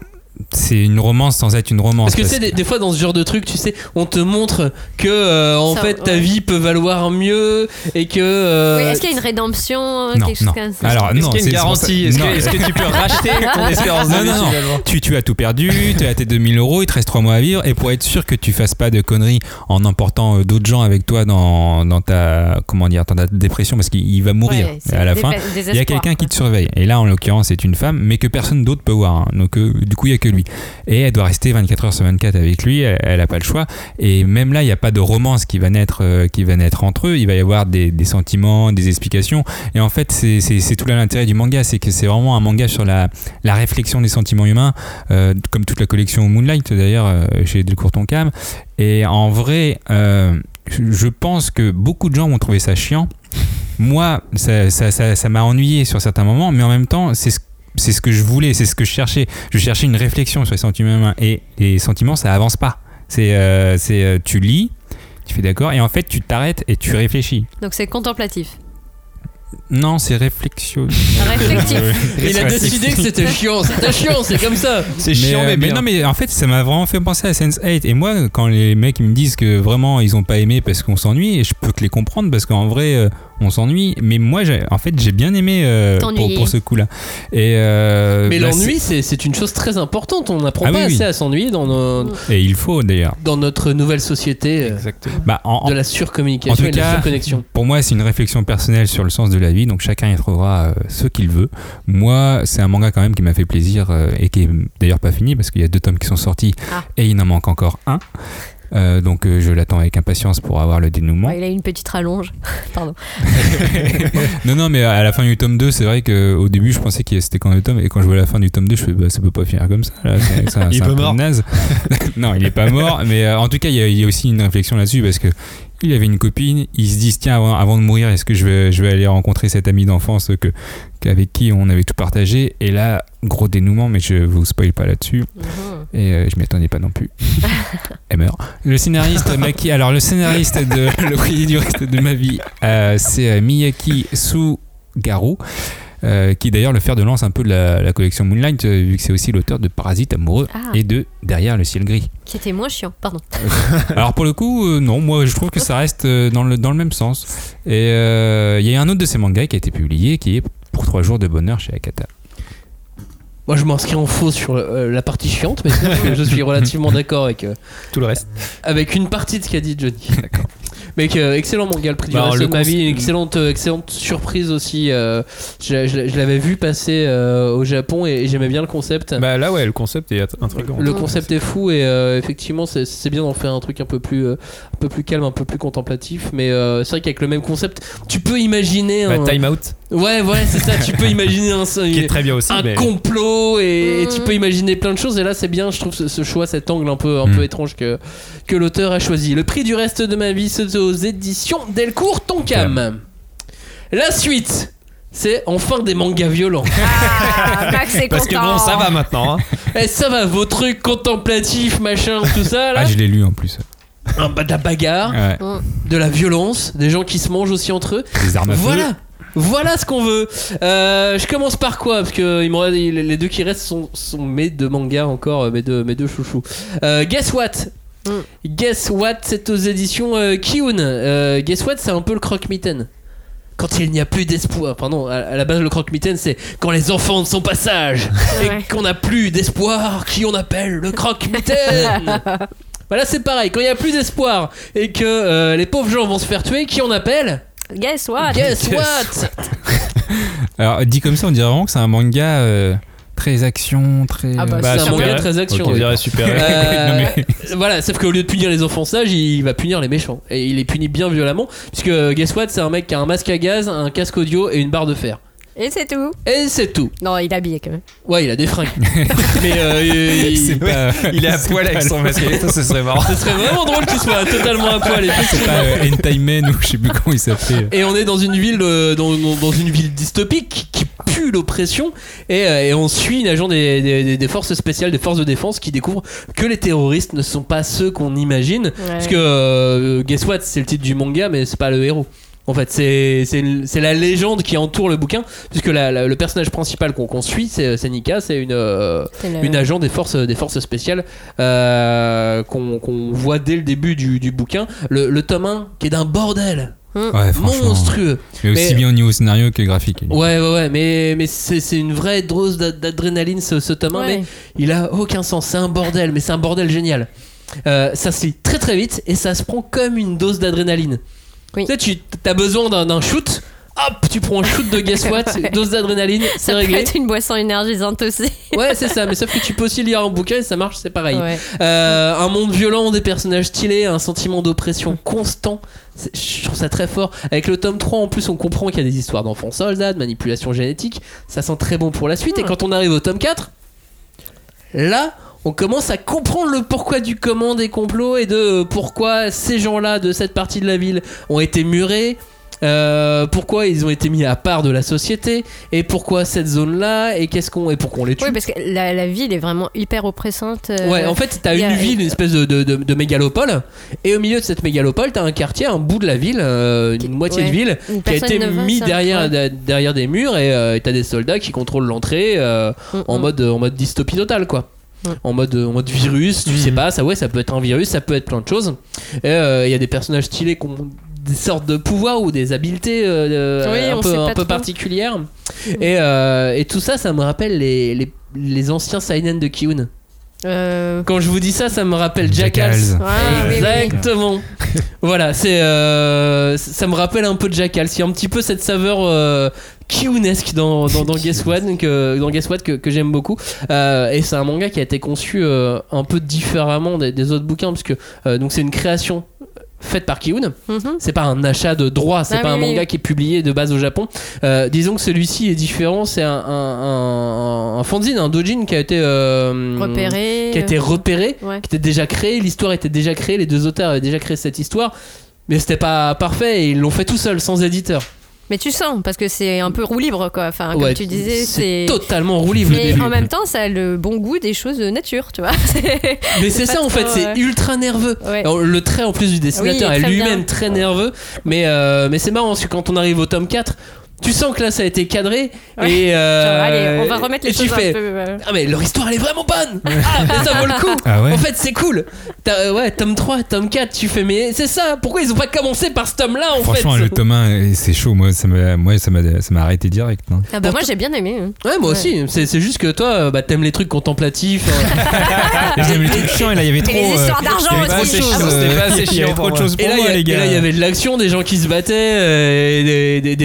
c'est une romance sans être une romance. Parce que tu sais, des, des fois dans ce genre de truc, tu sais, on te montre que euh, en Ça, fait ta ouais. vie peut valoir mieux et que. euh, Oui, Est-ce qu'il y a une rédemption, Non, quelque chose non. comme ça Alors, Est-ce non, qu'il y a une garantie Est-ce que, non. est-ce que tu peux racheter ton espérance de Non, vie non, non. tu, tu as tout perdu, tu as tes 2000 euros, il te reste 3 mois à vivre, et pour être sûr que tu fasses pas de conneries en emportant euh, d'autres gens avec toi dans, dans ta comment dire dans ta dépression, parce qu'il il va mourir Ouais, à la fin. Il y a quelqu'un qui te surveille. Et là, en l'occurrence, c'est une femme, mais que personne d'autre peut voir. hein. Donc, euh, du coup, il y a que lui. Et elle doit rester 24 heures sur 24 avec lui. Elle, elle a pas le choix. Et même là, il n'y a pas de romance qui va naître, euh, qui va naître entre eux. Il va y avoir des, sentiments, des explications. Et en fait, c'est- tout l'intérêt du manga, c'est que c'est vraiment un manga sur la, réflexion des sentiments humains, euh, comme toute la collection Moonlight d'ailleurs euh, chez Delcourt Tonkam. Et en vrai, euh, je- pense que beaucoup de gens vont trouver ça chiant. Moi, ça m'a ennuyé sur certains moments, mais en même temps, c'est ce c'est ce que je voulais, c'est ce que je cherchais. Je cherchais une réflexion sur les sentiments humains. Et les sentiments, ça avance pas. C'est, euh, c'est, euh, tu lis, tu fais d'accord, et en fait, tu t'arrêtes et tu réfléchis. Donc c'est contemplatif. Non, c'est réflexion. Réflectif. Il a décidé que c'était chiant. C'était chiant, c'est comme ça. C'est chiant, mais, euh, bien. non, mais en fait, ça m'a vraiment fait penser à Sense8. Et moi, quand les mecs ils me disent que vraiment ils ont pas aimé parce qu'on s'ennuie, et je peux que les comprendre parce qu'en vrai, euh, on s'ennuie. Mais moi, j'ai- en fait, j'ai bien aimé euh, pour, ce coup-là. Et euh, Mais bah, l'ennui, c'est une chose très importante. On n'apprend Ah pas oui, oui. assez à s'ennuyer dans, nos- Et il faut d'ailleurs. dans notre nouvelle société euh, Exactement. Bah, en, de la surcommunication et de la surconnexion. pour moi, c'est une réflexion personnelle sur le sens de la vie. Donc chacun y trouvera ce qu'il veut. Moi, c'est un manga quand même qui m'a fait plaisir euh, et qui est d'ailleurs pas fini parce qu'il y a deux tomes qui sont sortis Ah. et il en manque encore un. Euh, donc euh, je l'attends avec impatience pour avoir le dénouement. Ouais, il a une petite rallonge. Pardon. Non, non, mais à la fin du tome 2, c'est vrai qu'au début, je pensais que c'était quand deux tomes. Et quand je vois la fin du tome 2, je fais, bah, ça peut pas finir comme ça. Là. C'est, c'est un- Il est pas peu mort. naze. non, il est pas mort. Mais euh, en tout cas, il y, a, il y a aussi une réflexion là-dessus parce que il avait une copine. Ils se disent, tiens, avant, avant de mourir, est-ce que je vais, je vais aller rencontrer cette amie d'enfance que, qu'avec qui on avait tout partagé? Et là, gros dénouement, mais je vous spoil pas là-dessus. Mhm. Et euh, je m'y attendais pas non plus. Elle meurt. Le scénariste Maki, alors le scénariste de Le prix du reste de ma vie, euh, c'est euh, Miyaki Sugaru. Euh, qui est d'ailleurs le fer de lance un peu de la, la collection Moonlight, euh, vu que c'est aussi l'auteur de Parasite amoureux Ah. et de Derrière le ciel gris. Qui était moins chiant. Pardon. Alors pour le coup, euh, non, moi je trouve que ça reste euh, dans, le, dans le même sens. Et euh, il y a un autre de ces mangas qui a été publié, qui est Pour trois jours de bonheur chez Akata. Moi, je m'inscris en faux sur euh, la partie chiante, mais sinon, je suis relativement d'accord avec, euh, Tout le reste. avec une partie de ce qu'a dit Johnny. D'accord. Mec, euh, excellent manga, le prix du Bah, de ma vie, une excellente, euh, excellente surprise aussi. euh, je je- je l'avais vu passer euh, au Japon et, et j'aimais bien le concept. Bah là, ouais, le concept est intriguant. le concept est fou et effectivement c'est- bien d'en faire un truc un peu plus un peu plus calme un peu plus contemplatif mais c'est vrai qu'avec le même concept tu peux imaginer Bah, un... Time Out, ouais ouais c'est ça tu peux imaginer un, qui est très bien aussi. un mais... complot et, et tu Mhm. peux imaginer plein de choses et là c'est bien je trouve ce, ce choix cet angle un peu un Mhm. peu étrange que que l'auteur a choisi le prix du reste de ma vie c'est aux éditions Delcourt Tonkam la suite c'est enfin des mangas violents Ah, Max est Parce que bon, ça va maintenant. Hein. Eh, ça va vos trucs contemplatifs machin tout ça là Ah, je l'ai lu en plus. Un- de la bagarre Ouais. de la violence des gens qui se mangent aussi entre eux Des armes à feu. Voilà ce qu'on veut. Euh, je commence par quoi Parce que il m'en reste- les deux qui restent sont, sont mes deux mangas encore, euh, mes deux, mes deux chouchous. Euh, Guess What? Guess What C'est aux éditions euh, Kiun. Guess What C'est un peu le croque-mitaine. Quand il n'y a plus d'espoir, pardon, à, à la base le croque-mitaine c'est quand les enfants ne sont pas sages Ouais. et qu'on n'a plus d'espoir, qui on appelle le croque-mitaine Voilà c'est pareil, quand il n'y a plus d'espoir et que les pauvres gens vont se faire tuer, qui on appelle Guess what? Guess what? Alors, dit comme ça, on dirait vraiment que c'est un manga euh, très action, très. Ah bah, Bah, c'est un super- manga très action. On oui. dirait super. Euh, Non, Voilà, sauf qu'au lieu de punir les enfants sages, il va punir les méchants. Et il les punit bien violemment, puisque guess what, c'est un mec qui a un masque à gaz, un casque audio et une barre de fer. Et c'est tout. Et c'est tout. Non, il est habillé quand même. Ouais, il a des fringues. Mais euh, il- c'est pas. Il est à poil avec son masque. Ça, ce serait marrant. ce serait vraiment drôle qu'il soit totalement à poil. C'est pas euh, Entaimen ou je sais plus comment il s'appelait. Et on est dans une ville, euh, dans, dans- dans une ville dystopique qui pue l'oppression. Et, euh, et on suit une agent des, des- des forces spéciales, des forces de défense, qui découvre que les terroristes ne sont pas ceux qu'on imagine. Ouais. Parce que euh, Guess What, c'est le titre du manga, mais c'est pas le héros. En fait, c'est la légende qui entoure le bouquin, puisque la- la- le personnage principal qu'on suit, c'est Nika, c'est une, euh, le- une agent des forces, des forces spéciales euh, qu'on qu'on voit dès le début du, du bouquin. Le, le tome 1, qui est d'un bordel Ouais, franchement. monstrueux. Mais aussi Mais- bien au niveau scénario que graphique. Ouais, ouais, ouais, mais, mais c'est c'est une vraie dose d'ad- d'adrénaline ce, ce tome 1, Ouais. mais il a aucun sens. C'est un bordel, mais c'est un bordel génial. Euh, ça se lit très très vite et ça se prend comme une dose d'adrénaline. Oui. Tu sais, tu as besoin d'un shoot, hop, tu prends un shoot de guess what, dose d'adrénaline, c'est Ça peut réglé. être une boisson énergisante aussi. Ouais, c'est ça, mais sauf que tu peux aussi lire un bouquin et ça marche, c'est pareil. Ouais. Euh, un monde violent, des personnages stylés, un sentiment d'oppression constant. Je trouve ça très fort. Avec le tome 3, en plus, on comprend qu'il y a des histoires d'enfants soldats, de manipulation génétique. Ça sent très bon pour la suite. Et quand on arrive au tome 4, là, on commence à comprendre le pourquoi du comment des complots et de pourquoi ces gens-là de cette partie de la ville ont été murés. Euh, pourquoi ils ont été mis à part de la société et pourquoi cette zone-là et qu'est-ce qu'on et pourquoi on les tue. Oui, parce que la, la ville est vraiment hyper oppressante. euh, Ouais, en fait, t'as une a- ville, une espèce de, de, de- de mégalopole, et au milieu de cette mégalopole, t'as un quartier, un bout de la ville, euh, une moitié ouais. de ville, Une qui a été mis derrière, ouais. derrière des murs, et t'as des soldats qui contrôlent l'entrée Mm, en, mm. mode, en mode dystopie totale, quoi. Mm. En mode, en mode virus, tu Mhm. sais pas, ça ouais, ça peut être un virus, ça peut être plein de choses. Et euh, il y a des personnages stylés qui ont des sortes de pouvoirs ou des habiletés euh, Oui, un peu, un particulières. Et, euh, et tout ça, ça me rappelle les, les, les anciens seinen de Kiun. Euh, Quand je vous dis ça, ça me rappelle Jackals. Jackals. ah, oui, oui, oui. Exactement. voilà, c'est euh, ça me rappelle un peu Jackals. Il y a un petit peu cette saveur euh, Kiunesque dans, dans, dans Guess What que, dans Guess What que, que j'aime beaucoup. Euh, et c'est un manga qui a été conçu euh, un peu différemment des, des autres bouquins parce que euh, donc c'est une création faite par Kiun. Mhm. C'est pas un achat de droit, c'est Ah pas oui, un oui. manga qui est publié de base au Japon. Euh, disons que celui-ci est différent, c'est un, un, un, un fanzine, un dojin qui a été euh, Repéré. qui a été euh, repéré, Ouais. qui était déjà créé, l'histoire était déjà créée, les deux auteurs avaient déjà créé cette histoire, mais c'était pas parfait et ils l'ont fait tout seul, sans éditeur. Mais tu sens, parce que c'est un peu roue libre, quoi. Enfin, comme Ouais, tu disais, c'est. totalement roue libre Mais en même temps, ça a le bon goût des choses de nature, tu vois. Mais c'est ça en fait, c'est ouais. ultra nerveux. Ouais. Alors, le trait en plus du dessinateur Oui, est lui-même très nerveux, mais, euh, mais c'est marrant parce que quand on arrive au tome 4, tu sens que là ça a été cadré Ouais. et euh, Genre, allez, on va remettre les choses fais, un peu. euh, Ah mais leur histoire elle est vraiment bonne Ah mais ça vaut le coup Ah ouais En fait c'est cool euh, Ouais tome 3, tome 4 tu fais mais c'est ça Pourquoi ils ont pas commencé par ce tome là en Franchement, fait le tome 1, c'est chaud. Moi, ça m'a moi, ça m'a ça m'a arrêté direct. hein. Ah bah moi j'ai bien aimé. hein. Ouais moi Ouais. aussi c'est, juste que toi euh, bah, t'aimes les trucs contemplatifs euh, J'aime les trucs chiants et là, il y avait trop. les euh, histoires d'argent il y avait trop aussi. de choses, bon, c'était pas euh, assez il y avait chiant trop de pour choses Et pour là, il y moi, a- les et gars. là, il y avait de l'action, des gens qui se battaient, euh, et des, des-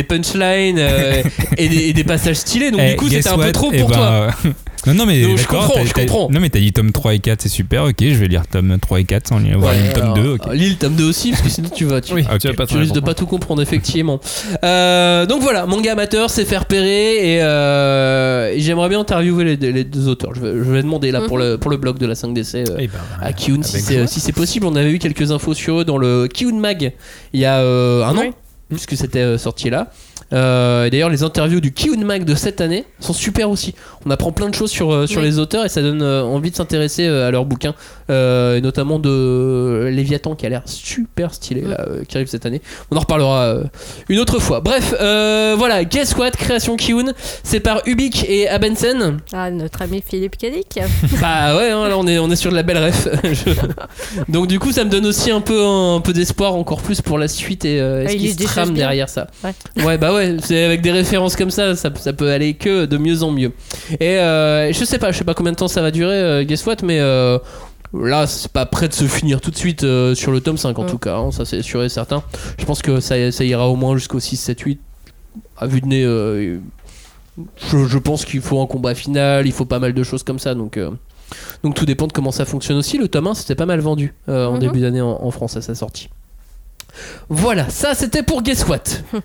euh, et, des, et des passages stylés. Donc Eh, du coup, c'était un peu trop Eh pour ben, toi. euh, Non, non, mais Donc, je comprends, je. Non, mais t'as dit tome 3 et 4, c'est super, ok, je vais lire tome 3 et 4 sans lire Ouais, le tome alors, 2, ok. Lis le tome 2 aussi, parce que sinon tu vas. Tu, Oui, Ok. tu vas pas tu trop risques de pas tout comprendre, effectivement. Euh, donc voilà, manga amateur, c'est faire repérer. Et, euh, et j'aimerais bien interviewer les, les deux auteurs. Je vais, je vais demander là pour, le, pour le blog de la 5DC. euh, Eh ben, à Kiun si c'est si c'est possible. On avait eu quelques infos sur eux dans le Kiun Mag il y a euh, un Oui. an, puisque c'était euh, sorti là. Euh, et D'ailleurs, les interviews du Kiun Mag de cette année sont super aussi. On apprend plein de choses sur, euh, sur Oui. les auteurs et ça donne euh, envie de s'intéresser euh, à leurs bouquins, euh, et notamment de Léviathan qui a l'air super stylé là, euh, qui arrive cette année. On en reparlera euh, une autre fois. Bref, voilà, Guess What, création Kiun, c'est par Ubik et Abensen. Ah, notre ami Philippe Cadic. Bah ouais, hein, là on est, on est sur de la belle ref. Je- Donc du coup ça me donne aussi un peu, un peu d'espoir encore plus pour la suite et Ah, ce il qui lise se trame derrière ça? Ouais. bah ouais, c'est avec des références comme ça, ça, ça peut aller que de mieux en mieux. Et je sais pas, je sais pas combien de temps ça va durer, guess what, mais là c'est pas prêt de se finir tout de suite euh, sur le tome 5 en tout cas, hein, ça c'est sûr et certain. Je pense que ça, ça ira au moins jusqu'au 6, 7, 8. À vue de nez, euh, je, je pense qu'il faut un combat final, il faut pas mal de choses comme ça, donc... euh, donc tout dépend de comment ça fonctionne aussi. Le tome 1 c'était pas mal vendu en Mhm. début d'année en, en France à sa sortie. Voilà, ça c'était pour Guess What.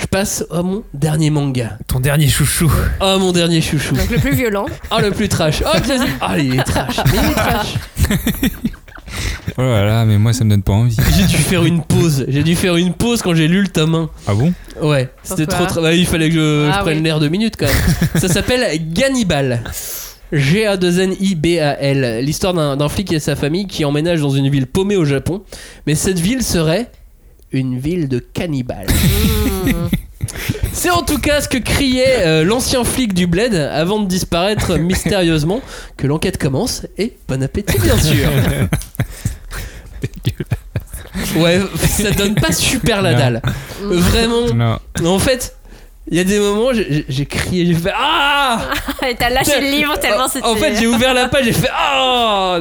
Je passe à mon dernier manga. Ton dernier chouchou. Ah mon dernier chouchou. Donc le plus violent. Ah le plus trash. Ah. Ah il est trash. Mais il est trash. Oh là là, mais moi, ça me donne pas envie. J'ai dû faire une pause. J'ai dû faire une pause quand j'ai lu le tome 1. Ah bon? Ouais, c'était trop tra- bah, Il fallait que je, je Ah prenne oui. l'air deux minutes quand même. Ça s'appelle Gannibal. G-A-2-N-I-B-A-L. L'histoire d'un d'un flic et sa famille qui emménagent dans une ville paumée au Japon. Mais cette ville serait une ville de cannibales. C'est en tout cas ce que criait euh, l'ancien flic du bled avant de disparaître mystérieusement. Que l'enquête commence et bon appétit bien sûr. Ouais, ça donne pas super la Non. dalle. Vraiment. Non. En fait, il y a des moments, j'ai crié, j'ai fait Ah Et t'as lâché le livre tellement c'était. En fait, j'ai ouvert la page, j'ai fait Ah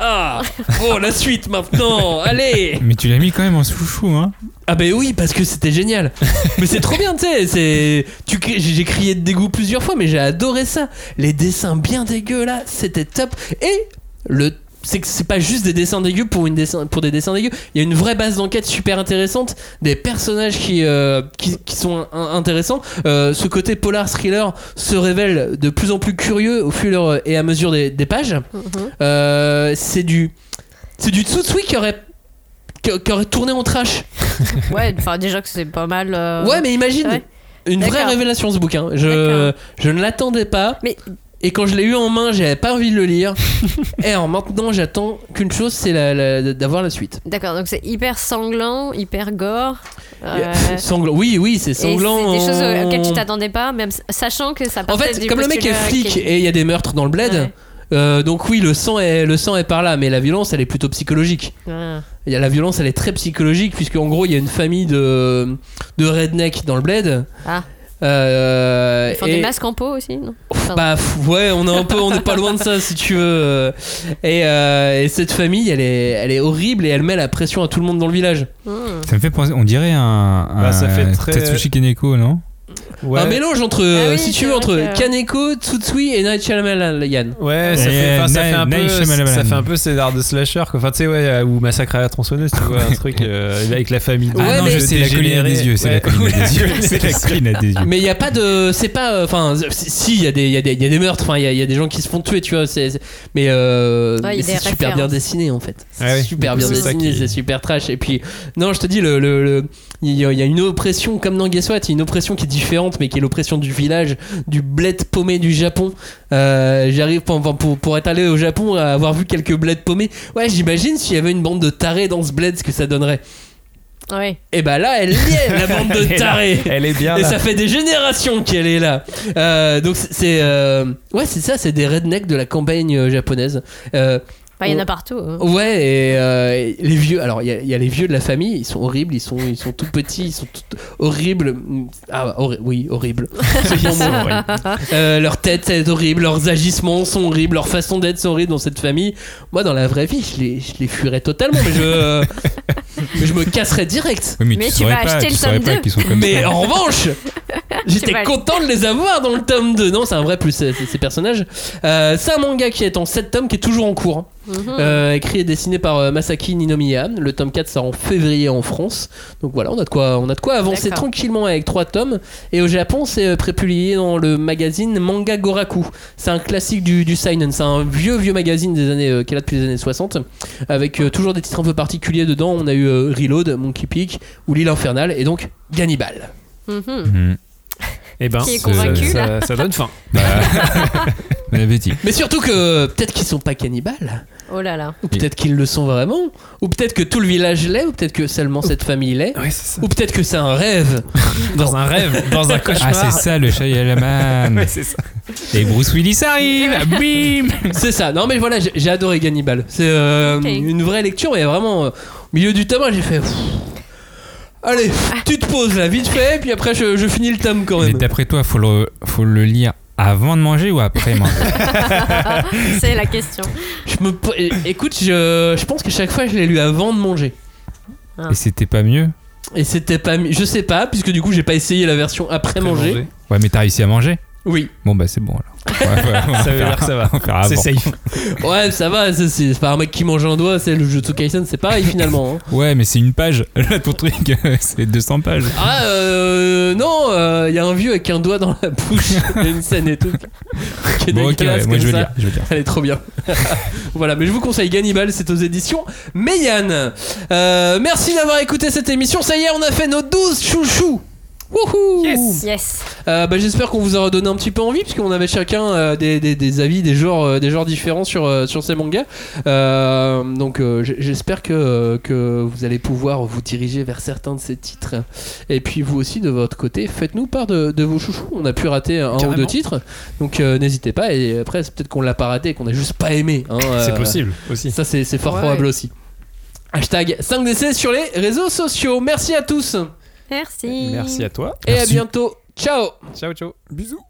Ah Bon, la suite maintenant, allez Mais tu l'as mis quand même en chouchou, hein Ah, ben oui, parce que c'était génial. Mais c'est trop bien, tu sais. c'est- tu cries- J'ai crié de dégoût plusieurs fois, mais j'ai adoré ça. Les dessins bien dégueux là, c'était top. Et le. C'est que c'est pas juste des dessins dégueux pour, une dessin, pour des dessins dégueux. Il y a une vraie base d'enquête super intéressante, des personnages qui, euh, qui, qui sont in- intéressants. Euh, ce côté polar thriller se révèle de plus en plus curieux au fur et à mesure des, des pages. Mhm. Euh, c'est du c'est du Tsutsui qui aurait qui, qui aurait tourné en trash Ouais, enfin déjà que c'est pas mal. Ouais, mais imagine ouais. une vraie révélation ce bouquin. Je, je ne l'attendais pas. Mais- Et quand je l'ai eu en main, j'avais pas envie de le lire. et alors maintenant, j'attends qu'une chose, c'est la- la- d'avoir la suite. D'accord, donc c'est hyper sanglant, hyper gore. euh, Sanglant. Oui, oui, c'est et sanglant. c'est des choses en- auxquelles tu t'attendais pas, même sachant que ça En fait, du comme le mec est flic et il y a des meurtres dans le bled, Ouais. euh, donc oui, le sang, est, le sang est par là, mais la violence, elle est plutôt psychologique. Ah. Il y a la violence, elle est très psychologique, puisque en gros, il y a une famille de, de redneck dans le bled. Ah. Euh, Ils font et- des masques en peau aussi, non Pardon. Bah ouais, on est un peu, on n'est pas loin de ça si tu veux. euh. Et, euh, et cette famille, elle est, elle est horrible et elle met la pression à tout le monde dans le village. Hmm. Ça me fait penser, on dirait un, un Bah, ça fait très- Tatsushi Kaneko, non? Ouais. Un mélange entre, Ah euh, oui, si c'est tu veux, vrai entre que- Kaneko, Tsutsui et Night Shyamalan. Ouais, ça fait, enfin, ça Night- fait un peu, ça fait un peu scénar de slasher, quoi. Enfin, tu sais, ouais, ou Massacre à la tronçonneuse, tu vois, un truc euh, avec la famille. Ouais, Ah non, mais- je sais, la colline des yeux, c'est la Ouais. colline des yeux. Ouais, C'est la colline des yeux. Mais il y a pas de, c'est pas, enfin, si il y a des, il y a des, il y a des meurtres, enfin, il y, a- des gens qui se font tuer, tu vois. C'est, c'est- mais, euh, Ouais, c'est super bien dessiné en fait. C'est Ah super bien c'est dessiné, c'est super trash. Et puis, non, je te dis, le- il y, a- il y a une oppression comme dans Guess What, il y a une oppression qui est différente, mais qui est l'oppression du village, du bled paumé du Japon. Euh, J'arrive pour, pour, être allé au Japon, à avoir vu quelques bleds paumés. Ouais, j'imagine s'il y avait une bande de tarés dans ce bled, ce que ça donnerait. Ouais. Et bah là, elle y est, la bande de Elle est là. tarés. Elle est bien Et là. ça fait des générations qu'elle est là. Euh, donc c'est- euh, ouais c'est ça, c'est des rednecks de la campagne japonaise. Il y en a partout. hein. ouais et euh, les vieux. Alors il y, a- il y a les vieux de la famille, ils sont horribles, ils sont ils sont tout petits, ils sont tout horribles. Ah horri- oui horribles. C'est bon mot. Euh, leur tête est horrible, leurs agissements sont horribles, leur façon d'être sont horribles dans cette famille. Moi dans la vraie vie, je les je les fuirais totalement, mais je euh, mais je me casserais direct. Oui, mais, Mais tu tu saurais vas pas, acheter tu le tome pas 2. qu'ils sont comme Mais ça. en revanche, j'étais content de les avoir dans le tome 2. Non, c'est un vrai plus, ces, ces personnages. Euh, c'est un manga qui est en 7 tomes, qui est toujours en cours. hein. Mhm. Euh, écrit et dessiné par euh, Masaki Ninomiya. Le tome 4 sort en février en France. Donc voilà, on a de quoi, on a de quoi avancer tranquillement avec 3 tomes. Et au Japon, c'est euh, prépublié dans le magazine Manga Goraku. C'est un classique du, du seinen. C'est un vieux, vieux magazine des années, euh, qui est là depuis les années 60. Avec euh, toujours des titres un peu particuliers dedans. On a eu euh, Reload, Monkey Peak ou L'île infernale. Et donc Gannibal. Mhm. Et ben, Qui est ça- convaincu, ça, là ça donne faim. Bah, Bon appétit. Mais surtout que peut-être qu'ils sont pas cannibales, Oh là là. ou peut-être qu'ils le sont vraiment, ou peut-être que tout le village l'est, ou peut-être que seulement cette famille l'est, Ouais, c'est ça. ou peut-être que c'est un rêve. Dans un rêve, dans un Ah, cauchemar. c'est ça le Shyamalan. Ouais, c'est ça. Et Bruce Willis arrive. Bim c'est ça. Non mais voilà, j'ai j'ai adoré Gannibal. C'est euh, Ok. une vraie lecture, mais vraiment euh, au milieu du tome, j'ai fait. pff, Allez, tu te poses là, vite fait, puis après je, je finis le tome quand Mais même. d'après toi, faut le, faut le lire avant de manger ou après manger? C'est la question. Je me, écoute, je, je pense que chaque fois je l'ai lu avant de manger. Et c'était pas mieux? Et c'était pas. mi- Je sais pas, puisque du coup j'ai pas essayé la version après, manger. Ouais, mais t'as réussi à manger Oui. Bon, bah c'est bon alors. Ouais, ouais, Ça veut faire- dire que ça va. C'est safe. Ouais, ça va, c'est- pas un mec qui mange un doigt, c'est le jeu de Kaisen, c'est pareil finalement. hein. Ouais, mais c'est une page. Là, ton truc, c'est 200 pages. Ah, euh. Non, il y a un vieux avec un doigt dans la bouche, il y a une scène et tout. qui est Bon, ok, ouais, moi je veux ça. lire. Je veux lire. Elle est trop bien. voilà, mais je vous conseille Gannibal, c'est aux éditions Meyane. Euh, merci d'avoir écouté cette émission. Ça y est, on a fait nos 12 chouchous. Wouhou Yes. Euh, bah, J'espère qu'on vous aura donné un petit peu envie, puisqu'on avait chacun euh, des, des- des avis, des genres, euh, des genres différents sur, euh, sur ces mangas. Euh, donc euh, j'espère que, que vous allez pouvoir vous diriger vers certains de ces titres. Et puis vous aussi, de votre côté, faites-nous part de, de vos chouchous. On a pu rater un ou deux titres, donc euh, n'hésitez pas. Et après, c'est peut-être qu'on l'a pas raté, qu'on a juste pas aimé. hein, C'est euh, possible aussi. Ça, c'est c'est fort Ouais. probable aussi. Hashtag 5DC sur les réseaux sociaux. Merci à tous Merci. Merci à toi. et à bientôt. Ciao Ciao, ciao. Bisous.